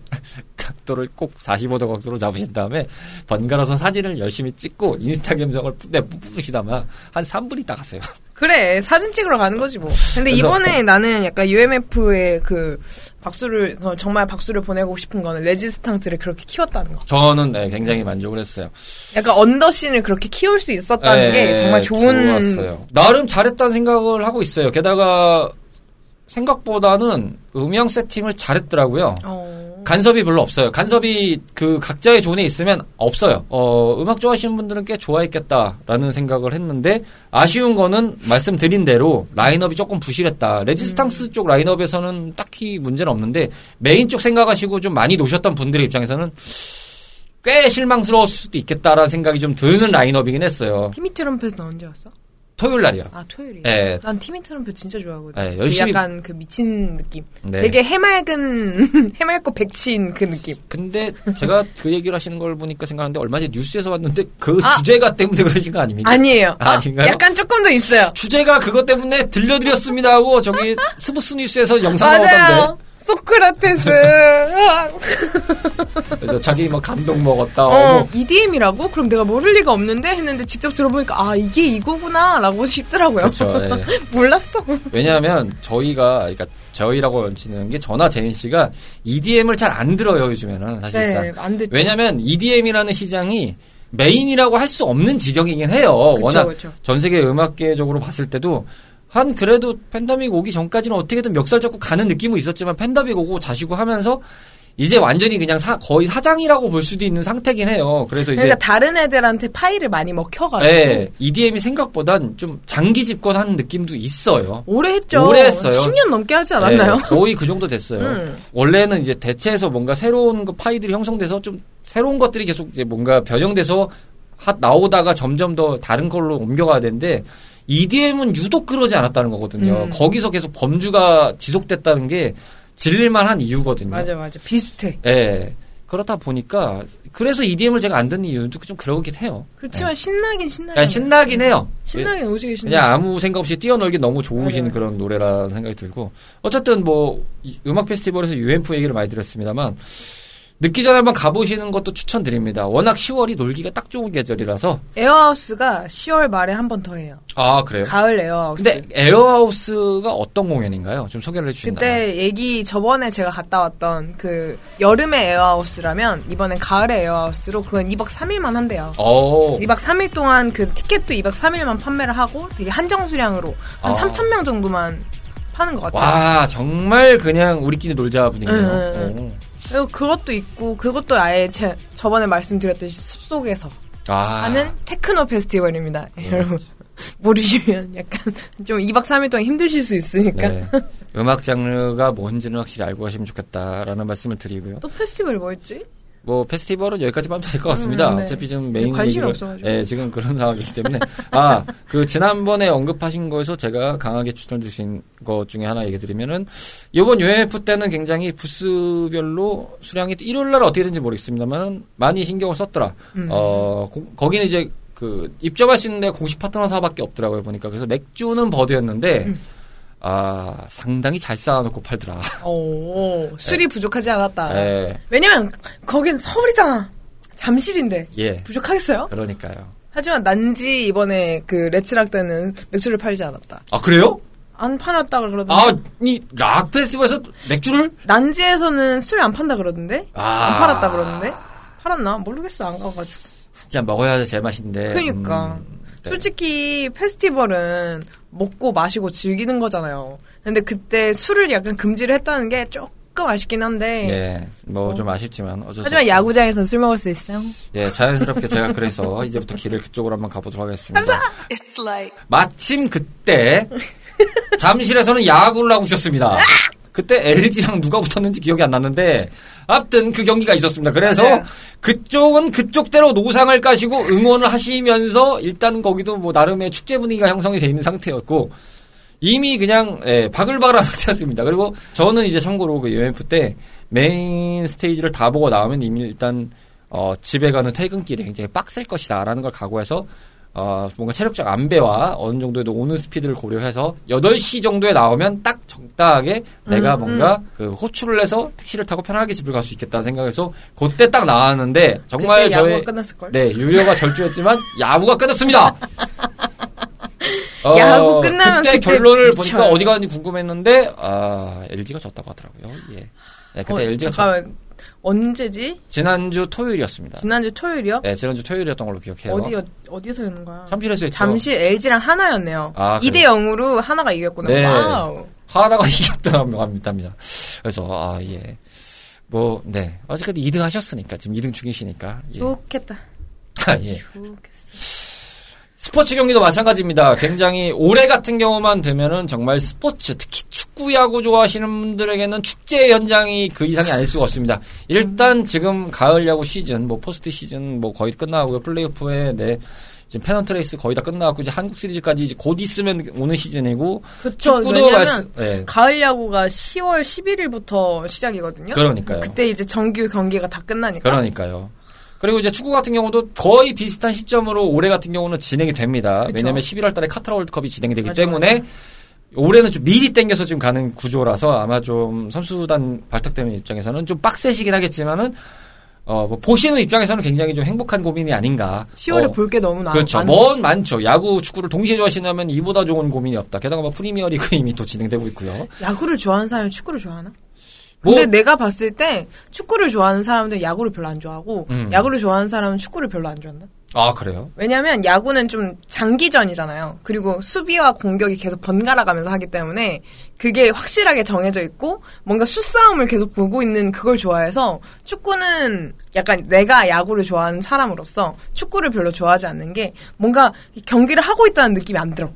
Speaker 1: 각도를 꼭 45도 각도로 잡으신 다음에 번갈아서 사진을 열심히 찍고 인스타 감성을 네, 뿌뿌시다만 한 3분 있다 가세요.
Speaker 2: 그래 사진 찍으러 가는 거지 뭐. 근데 이번에 나는 약간 UMF의 그 박수를 어, 정말 박수를 보내고 싶은 거는 레지스탕트를 그렇게 키웠다는 거.
Speaker 1: 저는 네, 굉장히 만족을 했어요.
Speaker 2: 약간 언더씬을 그렇게 키울 수 있었다는 게
Speaker 1: 네,
Speaker 2: 정말 좋은.
Speaker 1: 좋았어요. 나름 잘했다는 생각을 하고 있어요. 게다가 생각보다는 음영 세팅을 잘했더라고요.
Speaker 2: 어.
Speaker 1: 간섭이 별로 없어요. 간섭이 그 각자의 존에 있으면 없어요. 어, 음악 좋아하시는 분들은 꽤 좋아했겠다라는 생각을 했는데 아쉬운 거는 말씀드린 대로 라인업이 조금 부실했다. 레지스탕스
Speaker 2: 음.
Speaker 1: 쪽 라인업에서는 딱히 문제는 없는데 메인 쪽 생각하시고 좀 많이 노셨던 분들의 입장에서는 꽤 실망스러울 수도 있겠다라는 생각이 좀 드는 라인업이긴 했어요.
Speaker 2: 티미 트럼펫은 언제 왔어?
Speaker 1: 토요일 날이요.
Speaker 2: 아 토요일이.
Speaker 1: 예.
Speaker 2: 난 티미 트럼프 진짜 좋아하거든.
Speaker 1: 예,
Speaker 2: 그
Speaker 1: 열심히-
Speaker 2: 약간 그 미친 느낌.
Speaker 1: 네.
Speaker 2: 되게 해맑은 (laughs) 해맑고 백치인 그 느낌.
Speaker 1: 근데 제가 그 얘기를 하시는 걸 보니까 생각하는데 얼마 전에 뉴스에서 봤는데 그
Speaker 2: 아.
Speaker 1: 주제가 때문에 그러신 거 아닙니까?
Speaker 2: 아니에요.
Speaker 1: 아,
Speaker 2: 아,
Speaker 1: 아닌가요?
Speaker 2: 약간 조금 더 있어요.
Speaker 1: 주제가 그것 때문에 들려드렸습니다 하고 저기 (laughs) 스포츠 뉴스에서 영상. 나오던데
Speaker 2: 소크라테스. (laughs)
Speaker 1: 그래서 자기 뭐 감동 먹었다
Speaker 2: 어,
Speaker 1: 어,
Speaker 2: EDM이라고? 그럼 내가 모를 리가 없는데 했는데 직접 들어보니까 아 이게 이거구나라고 싶더라고요.
Speaker 1: 그렇죠 예. (laughs)
Speaker 2: 몰랐어.
Speaker 1: 왜냐하면 저희가 그러니까 저희라고 연치는 게 저나 제인 씨가 EDM을 잘 안 들어요 요즘에는 사실상
Speaker 2: 네, 안 듣죠.
Speaker 1: 왜냐하면 EDM이라는 시장이 메인이라고 할 수 없는 지경이긴 해요
Speaker 2: 그쵸,
Speaker 1: 워낙
Speaker 2: 그쵸.
Speaker 1: 전 세계 음악계적으로 봤을 때도 한 그래도 팬데믹 오기 전까지는 어떻게든 멱살 잡고 가는 느낌은 있었지만 팬데믹 오고 자시고 하면서 이제 완전히 그냥 사- 거의 사장이라고 볼 수도 있는 상태긴 해요. 그래서 이제
Speaker 2: 그러니까 다른 애들한테 파일을 많이 먹혀가지고
Speaker 1: 예, EDM이 생각보단 좀 장기 집권하는 느낌도 있어요.
Speaker 2: 오래 했죠.
Speaker 1: 오래 했어요.
Speaker 2: 10년 넘게 하지 않았나요?
Speaker 1: 예, 거의 그 정도 됐어요.
Speaker 2: 음.
Speaker 1: 원래는 이제 대체해서 뭔가 새로운 그 파이들이 형성돼서 좀 새로운 것들이 계속 이제 뭔가 변형돼서 하- 나오다가 점점 더 다른 걸로 옮겨가야 되는데 EDM은 유독 그러지 않았다는 거거든요.
Speaker 2: 음.
Speaker 1: 거기서 계속 범주가 지속됐다는 게 질릴만한 이유거든요.
Speaker 2: 맞아 맞아 비슷해.
Speaker 1: 예. 그렇다 보니까 그래서 EDM을 제가 안 듣는 이유도 좀 그러긴 해요.
Speaker 2: 그렇지만 신나긴 신나긴
Speaker 1: 그냥 신나긴 해요.
Speaker 2: 신나긴 오지게 신나.
Speaker 1: 그냥 아무 생각 없이 뛰어놀기 너무 좋으신
Speaker 2: 맞아요.
Speaker 1: 그런 노래라는 생각이 들고 어쨌든 뭐 이 음악 페스티벌에서 UMF 얘기를 많이 들었습니다만 늦기 전에 한번 가보시는 것도 추천드립니다. 워낙 10월이 놀기가 딱 좋은 계절이라서
Speaker 2: 에어하우스가 10월 말에 한 번 더 해요.
Speaker 1: 아 그래요?
Speaker 2: 가을 에어하우스.
Speaker 1: 근데 에어하우스가 어떤 공연인가요? 좀 소개를 해주신다면
Speaker 2: 그때 얘기 저번에 제가 갔다 왔던 그 여름의 에어하우스라면 이번엔 가을의 에어하우스로 그건 2박 3일만 한대요.
Speaker 1: 어
Speaker 2: 2박 3일 동안 그 티켓도 2박 3일만 판매를 하고 되게 한정 수량으로 한
Speaker 1: 아.
Speaker 2: 3천 명 정도만 파는 것 같아요.
Speaker 1: 와 정말 그냥 우리끼리 놀자 분위기네요.
Speaker 2: 응, 응, 그것도 있고 그것도 아예 제 저번에 말씀드렸듯이 숲속에서
Speaker 1: 오. 아
Speaker 2: 하는 테크노 페스티벌입니다. 여러분 모르시면 약간 좀 2박 3일 동안 힘드실 수 있으니까
Speaker 1: 네. 음악 장르가 뭔지는 확실히 알고 가시면 좋겠다라는 말씀을 드리고요.
Speaker 2: 또 페스티벌이 뭐였지?
Speaker 1: 뭐 페스티벌은 여기까지만 하면 될 것 같습니다.
Speaker 2: 음, 네.
Speaker 1: 어차피 지금 메인
Speaker 2: 관심이
Speaker 1: 얘기를-
Speaker 2: 없어가지고.
Speaker 1: 예, 지금 그런 상황이기 때문에 아 그 지난번에 언급하신 거에서 제가 강하게 추천해 주신 것 중에 하나 얘기 드리면은 이번 UMF 때는 굉장히 부스별로 수량이 일요일 날 어떻게 되는지 모르겠습니다만 많이 신경을 썼더라.
Speaker 2: 음.
Speaker 1: 어 고- 거기는 이제 그 입점할 수 있는 데 공식 파트너사밖에 없더라고요 보니까 그래서 맥주는 버드였는데
Speaker 2: 음.
Speaker 1: 아 상당히 잘 쌓아놓고 팔더라.
Speaker 2: 오, 술이 부족하지 않았다.
Speaker 1: 예,
Speaker 2: 왜냐면 거긴 서울이잖아. 잠실인데
Speaker 1: 예,
Speaker 2: 부족하겠어요?
Speaker 1: 그러니까요.
Speaker 2: 하지만 난지 이번에 그 레츠락 때는 맥주를 팔지 않았다.
Speaker 1: 아 그래요?
Speaker 2: 안 팔았다 그러던데.
Speaker 1: 아이 락 페스티벌에서 맥주를
Speaker 2: 난지에서는 술 안 판다 그러던데?
Speaker 1: 아.
Speaker 2: 안 팔았다 그러는데? 팔았나? 모르겠어 안 가가지고.
Speaker 1: 진짜 먹어야 제맛인데.
Speaker 2: 그니까.
Speaker 1: 음, 네.
Speaker 2: 솔직히 페스티벌은 먹고 마시고 즐기는 거잖아요. 근데 그때 술을 약간 금지를 했다는 게 조금 아쉽긴 한데.
Speaker 1: 네, 뭐좀 아쉽지만 어쩔 수
Speaker 2: 하지만. 야구장에서 술 먹을 수 있어요.
Speaker 1: 예, 자연스럽게 제가 그래서 이제부터 길을 그쪽으로 한번 가보도록 하겠습니다.
Speaker 3: It's like
Speaker 1: 마침 그때 잠실에서는 야구를 하고 있었습니다. 그때 LG랑 누가 붙었는지 기억이 안 났는데 아무튼 그 경기가 있었습니다. 그래서
Speaker 2: 맞아요.
Speaker 1: 그쪽은 그쪽대로 노상을 까시고 응원을 하시면서 일단 거기도 뭐 나름의 축제 분위기가 형성이 돼 있는 상태였고 이미 그냥 예, 바글바글한 (laughs) 상태였습니다. 그리고 저는 이제 참고로 그 UMF 때 메인 스테이지를 다 보고 나오면 이미 일단 어, 집에 가는 퇴근길에 굉장히 빡셀 것이다라는 걸 각오해서 어, 뭔가 체력적 안배와 어느 정도의 오는 스피드를 고려해서 8시 정도에 나오면 딱 적당하게 내가
Speaker 2: 음,
Speaker 1: 뭔가 그 호출을 해서 택시를 타고 편하게 집을 갈 수 있겠다는 생각에서 그때 딱 나왔는데 정말 저의
Speaker 2: 끝났을걸?
Speaker 1: 네, 유료가 절주했지만 (laughs) 야구가 끝났습니다. 어,
Speaker 2: 야구 끝나면
Speaker 1: 그때
Speaker 2: 그때
Speaker 1: 결론을
Speaker 2: 미쳐요.
Speaker 1: 보니까 어디 가는지 궁금했는데 아 LG가 졌다고 하더라고요. 예. 네, 그때
Speaker 2: 어,
Speaker 1: LG가
Speaker 2: 잠깐만. 언제지?
Speaker 1: 지난주 토요일이었습니다.
Speaker 2: 지난주 토요일이요?
Speaker 1: 네, 지난주 토요일이었던 걸로 기억해요.
Speaker 2: 어디 어디서 였는 거야?
Speaker 1: 잠실에서 했죠.
Speaker 2: 잠실 LG랑 하나였네요.
Speaker 1: 아,
Speaker 2: 2대 0으로 하나가 이겼구나.
Speaker 1: 네.
Speaker 2: 와우.
Speaker 1: 하나가 (laughs) 이겼더라고 합니다. 그래서 아 예. 뭐 네. 어쨌든 2등 하셨으니까 지금 2등 중이시니까. 예.
Speaker 2: 좋겠다.
Speaker 1: 아, 예.
Speaker 2: 좋겠어.
Speaker 1: 스포츠 경기도 마찬가지입니다. 굉장히 올해 같은 경우만 되면은 정말 스포츠 특히 축구 야구 좋아하시는 분들에게는 축제 현장이 그 이상이 아닐 수가 없습니다. 일단 지금 가을 야구 시즌 뭐 포스트 시즌 뭐 거의 끝나고 플레이오프에 네 지금 페넌트 레이스 거의 다 끝나갖고 이제 한국 시리즈까지 이제 곧 있으면 오는 시즌이고
Speaker 2: 그쵸.
Speaker 1: 축구도 말씀- 예.
Speaker 2: 가을 야구가 10월 11일부터 시작이거든요.
Speaker 1: 그러니까요.
Speaker 2: 그때 이제 정규 경기가 다 끝나니까.
Speaker 1: 그러니까요. 그리고 이제 축구 같은 경우도 거의 비슷한 시점으로 올해 같은 경우는 진행이 됩니다.
Speaker 2: 그쵸.
Speaker 1: 왜냐하면 11월 달에 카타르 월드컵이 진행이 되기
Speaker 2: 맞아,
Speaker 1: 때문에 올해는 좀 미리 땡겨서 지금 가는 구조라서 아마 좀 선수단 발탁되는 입장에서는 좀 빡세시긴 하겠지만은 어, 뭐 보시는 입장에서는 굉장히 좀 행복한 고민이 아닌가.
Speaker 2: 10월에
Speaker 1: 어,
Speaker 2: 볼게 너무 나.
Speaker 1: 그렇죠. 먼. 많죠. 야구, 축구를 동시에 좋아하시냐면 이보다 좋은 고민이 없다. 게다가 뭐 프리미어 리그 (laughs) 이미 또 진행되고 있고요.
Speaker 2: 야구를 좋아하는 사람이 축구를 좋아하나?
Speaker 1: 뭐-
Speaker 2: 근데 내가 봤을 때 축구를 좋아하는 사람들 야구를 별로 안 좋아하고
Speaker 1: 음.
Speaker 2: 야구를 좋아하는 사람은 축구를 별로 안 좋아한다.
Speaker 1: 아 그래요?
Speaker 2: 왜냐면 야구는 좀 장기전이잖아요. 그리고 수비와 공격이 계속 번갈아 가면서 하기 때문에 그게 확실하게 정해져 있고 뭔가 수싸움을 계속 보고 있는 그걸 좋아해서 축구는 약간 내가 야구를 좋아하는 사람으로서 축구를 별로 좋아하지 않는 게 뭔가 경기를 하고 있다는 느낌이 안 들어.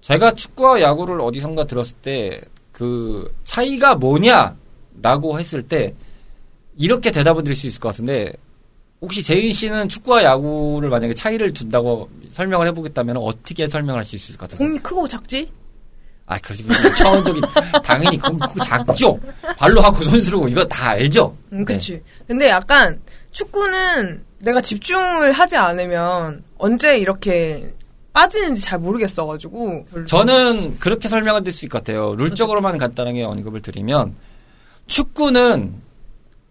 Speaker 1: 제가 축구와 야구를 어디선가 들었을 때 그 차이가 뭐냐 라고 했을 때 이렇게 대답을 드릴 수 있을 것 같은데 혹시 재인 씨는 축구와 야구를 만약에 차이를 둔다고 설명을 해보겠다면 어떻게 설명할 수 있을 것 같으세요?
Speaker 2: 공이 크고 작지?
Speaker 1: 아, 그렇지. 차원적인 (laughs) 당연히 그건 그거 작죠. 발로 하고 손수르고 이거 다 알죠.
Speaker 2: 응, 그치. 근데 약간 축구는 내가 집중을 하지 않으면 언제 이렇게 빠지는지 잘 모르겠어가지고.
Speaker 1: 저는 그렇게 설명을 드릴 수 있을 것 같아요. 룰적으로만 간단하게 언급을 드리면 축구는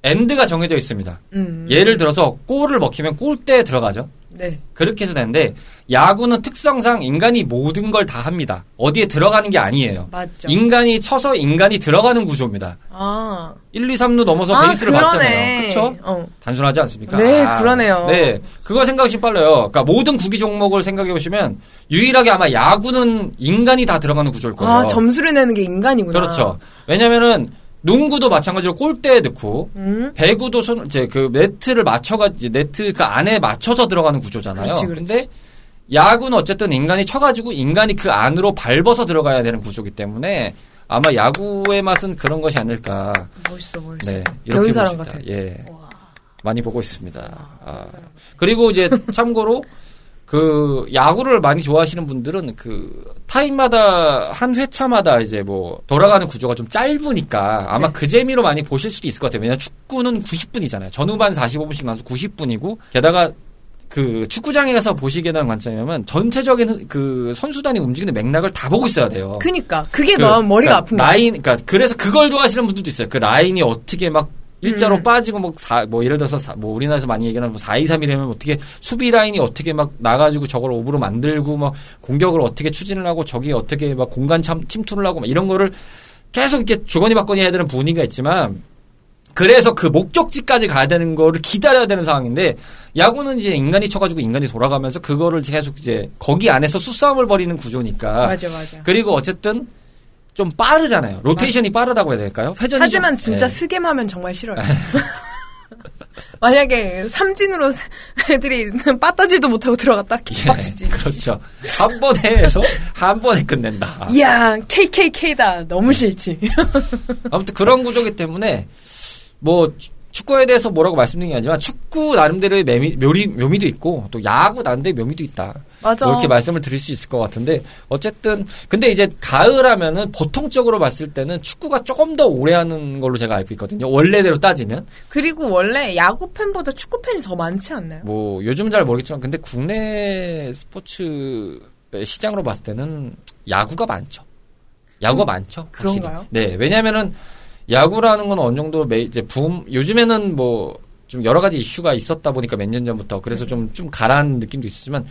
Speaker 1: 엔드가 정해져 있습니다.
Speaker 2: 음.
Speaker 1: 예를 들어서 골을 먹히면 골대에 들어가죠.
Speaker 2: 네.
Speaker 1: 그렇게 해서 되는데 야구는 특성상 인간이 모든 걸 다 합니다. 어디에 들어가는 게 아니에요.
Speaker 2: 맞죠.
Speaker 1: 인간이 쳐서 인간이 들어가는 구조입니다.
Speaker 2: 아.
Speaker 1: 1, 2, 3루 넘어서
Speaker 2: 아,
Speaker 1: 베이스를
Speaker 2: 그러네.
Speaker 1: 봤잖아요. 그렇죠?
Speaker 2: 어.
Speaker 1: 단순하지 않습니까?
Speaker 2: 네, 그러네요.
Speaker 1: 네, 그거 생각하시면 빨라요. 그러니까 모든 구기 종목을 생각해 보시면 유일하게 아마 야구는 인간이 다 들어가는 구조일 거예요.
Speaker 2: 아, 점수를 내는 게 인간이구나.
Speaker 1: 그렇죠. 왜냐면은 농구도 마찬가지로 골대에 넣고
Speaker 2: 음.
Speaker 1: 배구도 손 이제 그 네트를 맞춰가 네트 그 안에 맞춰서 들어가는 구조잖아요.
Speaker 2: 그렇지, 그렇지.
Speaker 1: 근데 야구는 어쨌든 인간이 쳐가지고 인간이 그 안으로 밟아서 들어가야 되는 구조기 때문에 아마 야구의 맛은 그런 것이 아닐까.
Speaker 2: 멋있어, 멋있어.
Speaker 1: 네,
Speaker 2: 배운 사람. 같아.
Speaker 1: 예,
Speaker 2: 와.
Speaker 1: 많이 보고 있습니다. 아, 그리고 이제 참고로 (laughs) 그 야구를 많이 좋아하시는 분들은 그 타임마다 한 회차마다 이제 뭐 돌아가는 구조가 좀 짧으니까 아마
Speaker 2: 네.
Speaker 1: 그 재미로 많이 보실 수도 있을 것 같아요. 왜냐면 축구는 90분이잖아요. 전후반 45분씩 나눠서 90분이고 게다가 그 축구장에 가서 보시게 되는 관점이면 전체적인 그 선수단이 움직이는 맥락을 다 보고 있어야 돼요.
Speaker 2: 그니까. 그게
Speaker 1: 그,
Speaker 2: 너무 머리가
Speaker 1: 그러니까
Speaker 2: 아픈 거야.
Speaker 1: 라인, 그러니까 그래서 그걸 좋아하시는 분들도 있어요. 그 라인이 어떻게 막 일자로
Speaker 2: 음.
Speaker 1: 빠지고 뭐, 사, 뭐, 예를 들어서, 사, 뭐, 우리나라에서 많이 얘기하는 뭐 4, 2, 3이라면 어떻게, 수비 라인이 어떻게 막 나가지고 저걸 오브로 만들고, 뭐, 공격을 어떻게 추진을 하고, 저기 어떻게 막 공간 참, 침투를 하고, 막 이런 거를 계속 이렇게 주거니 받거니 해야 되는 분위기가 있지만, 그래서 그 목적지까지 가야 되는 거를 기다려야 되는 상황인데, 야구는 이제 인간이 쳐가지고 인간이 돌아가면서 그거를 계속 이제, 거기 안에서 수싸움을 벌이는 구조니까,
Speaker 2: 맞아, 맞아.
Speaker 1: 그리고 어쨌든 좀 빠르잖아요. 로테이션이 빠르다고 해야 될까요? 회전이
Speaker 2: 하지만
Speaker 1: 좀-
Speaker 2: 진짜
Speaker 1: 예.
Speaker 2: 스겜하면 정말 싫어요. (laughs) 만약에 삼진으로 (laughs) 애들이 빠따지도 못하고 들어갔다 개빡치지.
Speaker 1: 예, 그렇죠. 한 번에 해서 한 번에 끝낸다.
Speaker 2: 이야 KKK다 너무 싫지.
Speaker 1: 아무튼 그런 구조기 때문에 뭐 추- 축구에 대해서 뭐라고 말씀드린 게 아니지만 축구 나름대로의 묘미, 묘리, 묘미도 있고 또 야구 나름대로의 묘미도 있다.
Speaker 2: 맞아.
Speaker 1: 뭐 이렇게 말씀을 드릴 수 있을 것 같은데 어쨌든 근데 이제 가을 하면은 보통적으로 봤을 때는 축구가 조금 더 오래 하는 걸로 제가 알고 있거든요. 원래대로 따지면
Speaker 2: 그리고 원래 야구 팬보다 축구 팬이 더 많지 않나요?
Speaker 1: 뭐 요즘 잘 모르겠지만 근데 국내 스포츠 시장으로 봤을 때는 야구가 많죠. 야구가 많죠. 확실히.
Speaker 2: 그런가요?
Speaker 1: 네, 왜냐하면은 야구라는 건 어느 정도 매, 이제 붐 요즘에는 뭐 좀 여러 가지 이슈가 있었다 보니까 몇 년 전부터 그래서 좀좀 가라앉는 느낌도 있었지만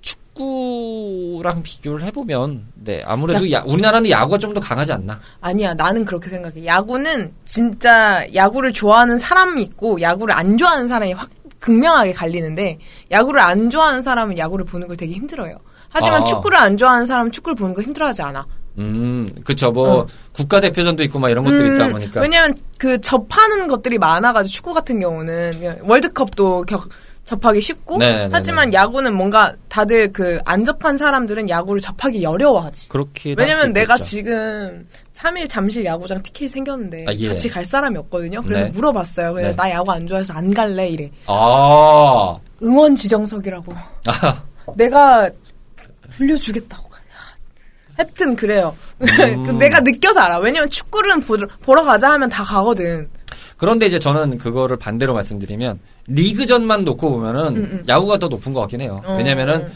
Speaker 1: 축구랑 비교를 해보면 네 아무래도 야, 우리나라는 야구가 좀 더 강하지 않나.
Speaker 2: 아니야 나는 그렇게 생각해. 야구는 진짜 야구를 좋아하는 사람이 있고 야구를 안 좋아하는 사람이 확 극명하게 갈리는데 야구를 안 좋아하는 사람은 야구를 보는 걸 되게 힘들어요. 하지만
Speaker 1: 아.
Speaker 2: 축구를 안 좋아하는 사람은 축구를 보는 거 힘들어하지 않아.
Speaker 1: 음, 그쵸 뭐
Speaker 2: 어.
Speaker 1: 국가대표전도 있고 막 이런 것들이
Speaker 2: 음,
Speaker 1: 있다 보니까.
Speaker 2: 왜냐면 그 접하는 것들이 많아가지고 축구 같은 경우는 월드컵도 겨- 접하기 쉽고
Speaker 1: 네, 네,
Speaker 2: 하지만
Speaker 1: 네.
Speaker 2: 야구는 뭔가 다들 그 안 접한 사람들은 야구를 접하기 어려워하지.
Speaker 1: 그렇게
Speaker 2: 왜냐면 내가 지금 3일 잠실 야구장 티켓이 생겼는데
Speaker 1: 아, 예.
Speaker 2: 같이 갈 사람이 없거든요. 그래서
Speaker 1: 네.
Speaker 2: 물어봤어요. 그래서
Speaker 1: 네.
Speaker 2: 나 야구 안 좋아해서 안 갈래 이래.
Speaker 1: 아,
Speaker 2: 응원 지정석이라고.
Speaker 1: 아, (laughs)
Speaker 2: 내가 불려주겠다고. 하여튼 그래요.
Speaker 1: 음. (laughs)
Speaker 2: 내가 느껴서 알아. 왜냐면 축구는 보러, 보러 가자 하면 다 가거든.
Speaker 1: 그런데 이제 저는 그거를 반대로 말씀드리면 리그전만 놓고 보면은
Speaker 2: 음, 음.
Speaker 1: 야구가 더 높은 것 같긴 해요.
Speaker 2: 어.
Speaker 1: 왜냐면은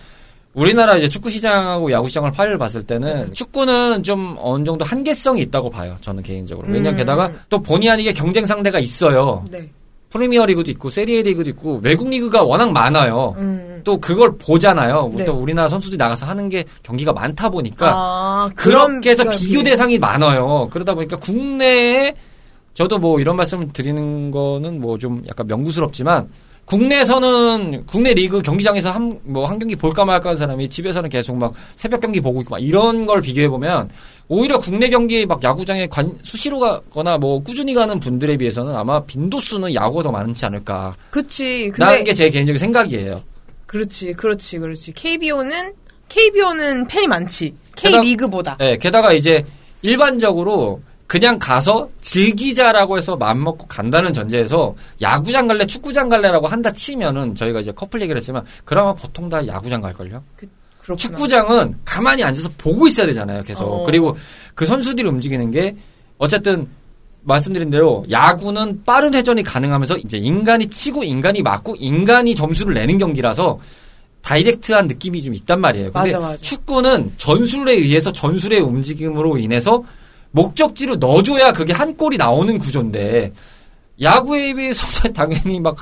Speaker 1: 우리나라 이제 축구 시장하고 야구 시장을 파이를 봤을 때는 축구는 좀 어느 정도 한계성이 있다고 봐요. 저는 개인적으로. 왜냐면
Speaker 2: 음.
Speaker 1: 게다가 또 본의 아니게 경쟁 상대가 있어요.
Speaker 2: 네.
Speaker 1: 프리미어 리그도 있고 세리에 리그도 있고 외국 리그가 워낙 많아요.
Speaker 2: 음.
Speaker 1: 또 그걸 보잖아요.
Speaker 2: 네.
Speaker 1: 또 우리나라 선수들이 나가서 하는 게 경기가 많다 보니까
Speaker 2: 아,
Speaker 1: 그렇게 해서 비교. 대상이 많아요. 그러다 보니까 국내에 저도 뭐 이런 말씀 드리는 거는 뭐 좀 약간 명구스럽지만 국내에서는 국내 리그 경기장에서 한 뭐 한 경기 볼까 말까 하는 사람이 집에서는 계속 막 새벽 경기 보고 있고 막 이런 걸 비교해 보면 오히려 국내 경기 막 야구장에 관, 수시로 가거나 뭐 꾸준히 가는 분들에 비해서는 아마 빈도수는 야구가 더 많지 않을까.
Speaker 2: 그치.
Speaker 1: 라는
Speaker 2: 근데
Speaker 1: 게제 개인적인 생각이에요.
Speaker 2: 그렇지, 그렇지, 그렇지. KBO는 KBO는 팬이 많지. K 리그보다.
Speaker 1: 예, 게다가 이제 일반적으로 그냥 가서 즐기자라고 해서 마음 먹고 간다는 전제에서 야구장 갈래, 축구장 갈래라고 한다 치면은 저희가 이제 커플 얘기를 했지만 그러면 보통 다 야구장 갈걸요?
Speaker 2: 그렇구나.
Speaker 1: 축구장은 가만히 앉아서 보고 있어야 되잖아요, 계속.
Speaker 2: 어.
Speaker 1: 그리고 그 선수들이 움직이는 게 어쨌든 말씀드린 대로 야구는 빠른 회전이 가능하면서 이제 인간이 치고 인간이 맞고 인간이 점수를 내는 경기라서 다이렉트한 느낌이 좀 있단 말이에요. 근데
Speaker 2: 맞아, 맞아.
Speaker 1: 축구는 전술에 의해서 전술의 움직임으로 인해서 목적지로 넣어줘야 그게 한 골이 나오는 구조인데 야구에 비해서 (laughs) 당연히 막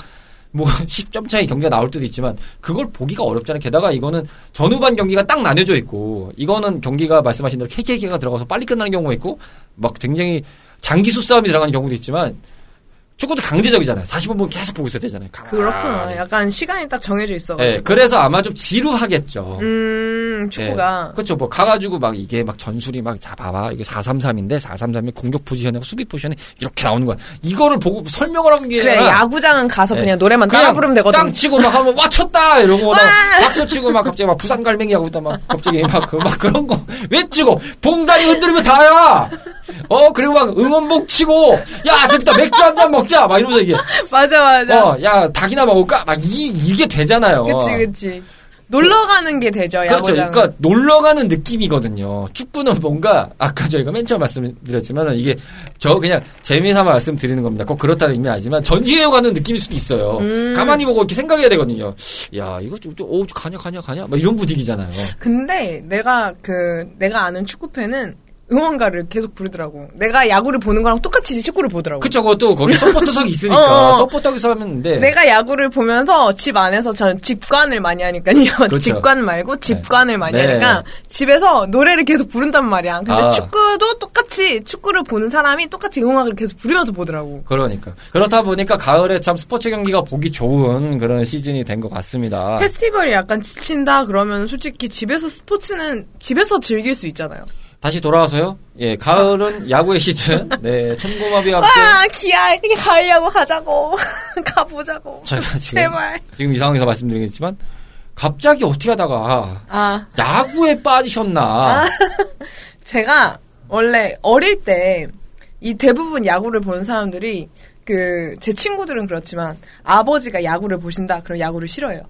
Speaker 1: 뭐 (laughs) 10점 차이 경기가 나올 때도 있지만 그걸 보기가 어렵잖아요. 게다가 이거는 전후반 경기가 딱 나뉘어져 있고 이거는 경기가 말씀하신 대로 KKK가 들어가서 빨리 끝나는 경우가 있고 막 굉장히 장기 수싸움이 들어가는 경우도 있지만 축구도 강제적이잖아요. 40분 보면 계속 보고 있어야 되잖아요.
Speaker 2: 그렇구나.
Speaker 1: 가만히.
Speaker 2: 약간 시간이 딱 정해져 있어.
Speaker 1: 예, 그래서 아마 좀 지루하겠죠.
Speaker 2: 음, 축구가.
Speaker 1: 그렇죠. 뭐 가가지고 막 이게 막 전술이 막 자 봐봐 이게 433인데 433이 공격 포지션하고 수비 포지션이 이렇게 나오는 거야. 이거를 보고 설명을 하는 게
Speaker 2: 그래,
Speaker 1: 아니라
Speaker 2: 야구장은 가서
Speaker 1: 네.
Speaker 2: 그냥 노래만 따라 부르면 되거든.
Speaker 1: 땅 치고 막 하면 와 쳤다 이러고 막 박수 치고 막 갑자기 막 부산 갈매기 하고 있다 막 갑자기 막, 그, 막 그런 거 외치고 봉다리 흔들면 다야. 어 그리고 막 응원봉 치고 야 재밌다 맥주 한 잔 먹자 막 이러면서 이게 (laughs)
Speaker 2: 맞아, 맞아.
Speaker 1: 어 야 닭이나 먹을까 막 이 이게 되잖아요.
Speaker 2: 그치, 그치. 놀러 가는 게 되죠,
Speaker 1: 그렇죠.
Speaker 2: 야구장은.
Speaker 1: 그러니까 놀러 가는 느낌이거든요. 축구는 뭔가 아까 저희가 맨 처음 말씀드렸지만 이게 저 그냥 재미삼아 말씀드리는 겁니다. 꼭 그렇다는 의미 아니지만 전시회에 가는 느낌일 수도 있어요.
Speaker 2: 음.
Speaker 1: 가만히 보고 이렇게 생각해야 되거든요. 야 이거 좀, 좀, 오 가냐 가냐 가냐 막 이런 분위기잖아요.
Speaker 2: 근데 내가 그 내가 아는 축구 팬은 응원가를 계속 부르더라고. 내가 야구를 보는 거랑 똑같이 축구를 보더라고.
Speaker 1: 그쵸 그것도 거기 (laughs) 서포터석이 있으니까
Speaker 2: 어, 어.
Speaker 1: 서포터석에서 하는데
Speaker 2: 내가 야구를 보면서 집 안에서 저는 집관을 많이 하니까요. (laughs)
Speaker 1: 그렇죠.
Speaker 2: 집관 말고 집관을 많이
Speaker 1: 네.
Speaker 2: 하니까 집에서 노래를 계속 부른단 말이야. 근데
Speaker 1: 아.
Speaker 2: 축구도 똑같이 축구를 보는 사람이 똑같이 응원가를 계속 부르면서 보더라고.
Speaker 1: 그러니까 그렇다 보니까 가을에 참 스포츠 경기가 보기 좋은 그런 시즌이 된 것 같습니다.
Speaker 2: 페스티벌이 약간 지친다 그러면 솔직히 집에서 스포츠는 집에서 즐길 수 있잖아요.
Speaker 1: 다시 돌아와서요. 예, 가을은 야구의 시즌. 네, (laughs) 천고마비와 함께
Speaker 2: 아 기아 그냥 가을 야구 가자고 (laughs) 가보자고.
Speaker 1: 제가 지금
Speaker 2: 제발.
Speaker 1: 지금 이 상황에서 말씀드리겠지만 갑자기 어떻게 하다가
Speaker 2: 아
Speaker 1: 야구에 빠지셨나? (laughs)
Speaker 2: 제가 원래 어릴 때 이 대부분 야구를 보는 사람들이 그 제 친구들은 그렇지만 아버지가 야구를 보신다 그럼 야구를 싫어해요.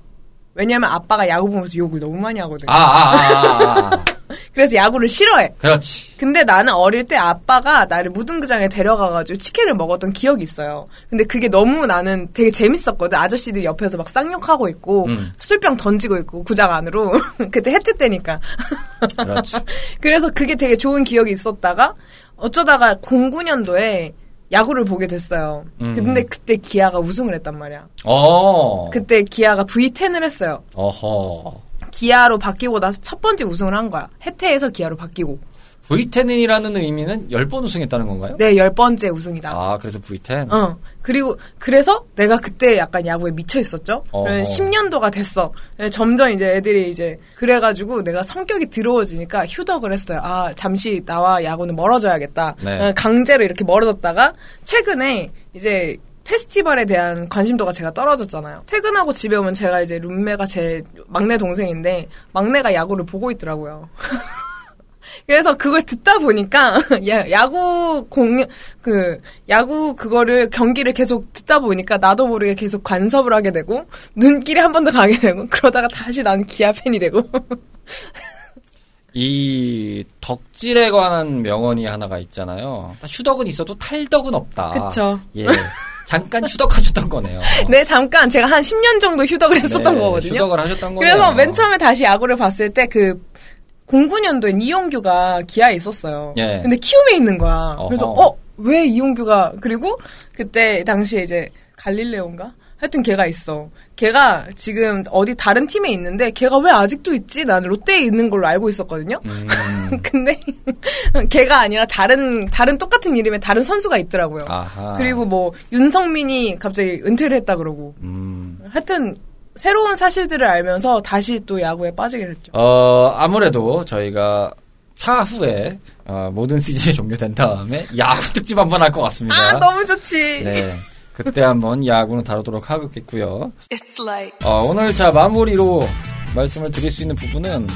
Speaker 2: 왜냐면 아빠가 야구 보면서 욕을 너무 많이 하거든.
Speaker 1: 아, 아, 아, 아, (laughs)
Speaker 2: 그래서 야구를 싫어해.
Speaker 1: 그렇지.
Speaker 2: 근데 나는 어릴 때 아빠가 나를 무등구장에 데려가가지고 치킨을 먹었던 기억이 있어요. 근데 그게 너무 나는 되게 재밌었거든. 아저씨들이 옆에서 막 쌍욕하고 있고
Speaker 1: 음.
Speaker 2: 술병 던지고 있고 구장 안으로 (laughs) 그때 해태 때니까.
Speaker 1: 그렇지. (laughs)
Speaker 2: 그래서 그게 되게 좋은 기억이 있었다가 어쩌다가 09년도에 야구를 보게 됐어요.
Speaker 1: 음.
Speaker 2: 근데 그때 기아가 우승을 했단 말이야.
Speaker 1: 어.
Speaker 2: 그때 기아가 V10을 했어요.
Speaker 1: 어허.
Speaker 2: 기아로 바뀌고 나서 첫 번째 우승을 한 거야. 해태에서 기아로 바뀌고.
Speaker 1: V10이라는 의미는 10번 우승했다는 건가요?
Speaker 2: 네, 열 번째 우승이다.
Speaker 1: 아, 그래서 V10?
Speaker 2: 어. 그리고, 그래서 내가 그때 약간 야구에 미쳐 있었죠?
Speaker 1: 어허.
Speaker 2: 10년도가 됐어. 네, 점점 이제 애들이 이제, 그래가지고 내가 성격이 더러워지니까 휴덕을 했어요. 아, 잠시 나와 야구는 멀어져야겠다.
Speaker 1: 네.
Speaker 2: 어, 강제로 이렇게 멀어졌다가, 최근에 이제, 페스티벌에 대한 관심도가 제가 떨어졌잖아요. 퇴근하고 집에 오면 제가 이제 룸메가 제 막내 동생인데, 막내가 야구를 보고 있더라고요. (laughs) 그래서 그걸 듣다 보니까 (laughs) 야, 야구 공연 그 야구 그거를 경기를 계속 듣다 보니까 나도 모르게 계속 관섭을 하게 되고 눈길이 한 번 더 가게 되고 그러다가 다시 난 기아 팬이 되고 (laughs)
Speaker 1: 이 덕질에 관한 명언이 하나가 있잖아요. 휴덕은 있어도 탈덕은 없다.
Speaker 2: 그쵸.
Speaker 1: 예. 잠깐 휴덕하셨던 거네요. (laughs)
Speaker 2: 네, 잠깐 제가 한 10년 정도 휴덕을 했었던
Speaker 1: 네,
Speaker 2: 거거든요.
Speaker 1: 휴덕을 하셨던 거예요.
Speaker 2: 그래서 맨 처음에 다시 야구를 봤을 때 그 09년도엔 이용규가 기아에 있었어요.
Speaker 1: 예.
Speaker 2: 근데 키움에 있는 거야. 그래서.
Speaker 1: 어,
Speaker 2: 왜 이용규가 그리고 그때 당시에 이제 갈릴레오인가? 하여튼 걔가 있어. 걔가 지금 어디 다른 팀에 있는데 걔가 왜 아직도 있지? 나는 롯데에 있는 걸로 알고 있었거든요.
Speaker 1: 음, (laughs)
Speaker 2: 근데 (laughs) 걔가 아니라 다른 다른 똑같은 이름의 다른 선수가 있더라고요.
Speaker 1: 아하.
Speaker 2: 그리고 뭐 윤성민이 갑자기 은퇴를 했다 그러고.
Speaker 1: 음,
Speaker 2: 하여튼 새로운 사실들을 알면서 다시 또 야구에 빠지게 됐죠.
Speaker 1: 어, 아무래도 저희가 차후에 어, 모든 시즌이 종료된 다음에 야구 (laughs) 특집 한번 할 것 같습니다.
Speaker 2: 아 너무 좋지.
Speaker 1: 네. 그때 한번 야구는 다루도록 하겠고요.
Speaker 3: It's like
Speaker 1: 어, 오늘 자 마무리로 말씀을 드릴 수 있는 부분은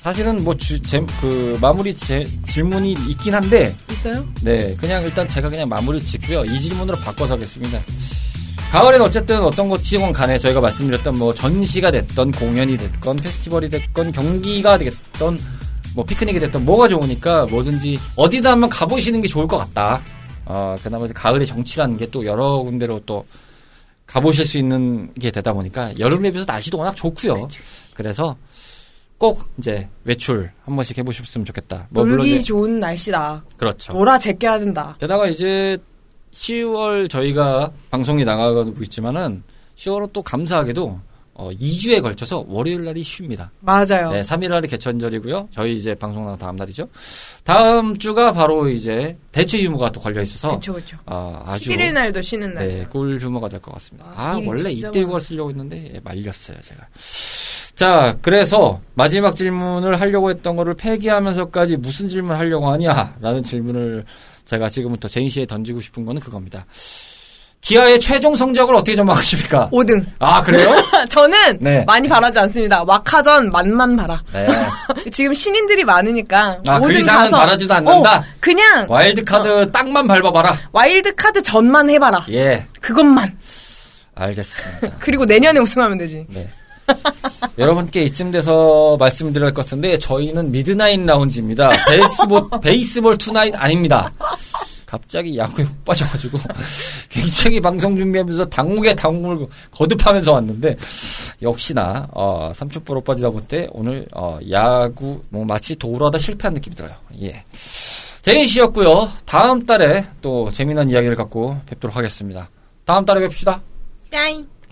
Speaker 1: 사실은 뭐 주, 제, 그 마무리 제, 질문이 있긴 한데
Speaker 2: 있어요?
Speaker 1: 네 그냥 일단 제가 그냥 마무리 짓고요 이 질문으로 바꿔서 하겠습니다. 가을엔 어쨌든 어떤 것이건 간에 저희가 말씀드렸던 뭐 전시가 됐던 공연이 됐건 페스티벌이 됐건 경기가 됐던 뭐 피크닉이 됐던 뭐가 좋으니까 뭐든지 어디다 한번 가보시는 게 좋을 것 같다. 어, 그나마 가을의 정치라는 게 또 여러 군데로 또 가보실 수 있는 게 되다 보니까 여름에 비해서 날씨도 워낙 좋고요. 그래서 꼭 이제 외출 한 번씩 해보셨으면 좋겠다. 뭐 물론
Speaker 2: 좋은 날씨다.
Speaker 1: 그렇죠.
Speaker 2: 놀아 제껴야 된다.
Speaker 1: 게다가 이제 10월 저희가 방송이 나가고 있지만은 10월은 또 감사하게도 어, 2주에 걸쳐서 월요일 날이 쉽니다.
Speaker 2: 맞아요.
Speaker 1: 네, 3일 날이 개천절이고요. 저희 이제 방송 나가 다음 날이죠. 다음 주가 바로 이제 대체 유무가 또 걸려 있어서
Speaker 2: 그쵸 그쵸.
Speaker 1: 아, 아주
Speaker 2: 11일 날도 쉬는 날.
Speaker 1: 네, 꿀 휴무가 될 것 같습니다.
Speaker 2: 아,
Speaker 1: 아, 원래 이때. 휴가 쓰려고 했는데 예, 말렸어요, 제가. 자, 그래서 마지막 질문을 하려고 했던 거를 폐기하면서까지 무슨 질문 하려고 하냐? 라는 질문을 제가 지금부터 제인 씨에게 던지고 싶은 거는 그겁니다. 기아의 최종 성적을 어떻게 전망하십니까?
Speaker 2: 5등.
Speaker 1: 아, 그래요? (laughs)
Speaker 2: 저는
Speaker 1: 네.
Speaker 2: 많이 바라지 않습니다. 와카전만 바라.
Speaker 1: 네. (laughs)
Speaker 2: 지금 신인들이 많으니까
Speaker 1: 아, 그
Speaker 2: 5등
Speaker 1: 이상은
Speaker 2: 가서
Speaker 1: 바라지도 않는다?
Speaker 2: 어, 그냥
Speaker 1: 와일드카드 땅만 밟아봐라.
Speaker 2: 와일드카드전만 해봐라.
Speaker 1: 예,
Speaker 2: 그것만.
Speaker 1: 알겠습니다. (laughs)
Speaker 2: 그리고 내년에 우승하면 되지.
Speaker 1: 네. (laughs) 여러분께 이쯤 돼서 말씀드릴 것 같은데 저희는 Midnight Lounge입니다. Baseball (laughs) Baseball Tonight 아닙니다. 갑자기 야구에 훅 빠져가지고 (laughs) 굉장히 방송 준비하면서 당혹에 당혹을 거듭하면서 왔는데 역시나 어, 삼천포로 빠지다 못해 오늘 어, 야구 뭐 마치 도루하다 실패한 느낌이 들어요. 예. 제인 씨였고요. 다음 달에 또 재미난 이야기를 갖고 뵙도록 하겠습니다. 다음 달에 뵙시다.
Speaker 2: 뿅.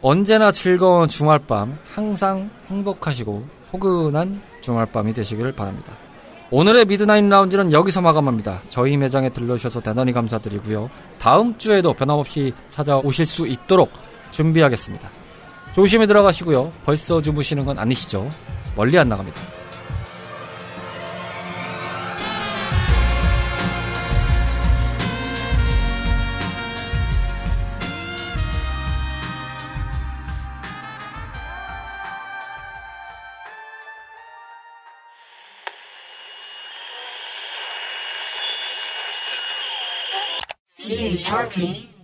Speaker 1: 언제나 즐거운 주말밤, 항상 행복하시고 포근한 주말밤이 되시기를 바랍니다. 오늘의 Midnight Lounge는 여기서 마감합니다. 저희 매장에 들러주셔서 대단히 감사드리고요. 다음 주에도 변함없이 찾아오실 수 있도록 준비하겠습니다. 조심히 들어가시고요. 벌써 주무시는 건 아니시죠? 멀리 안 나갑니다.
Speaker 4: Sharpie.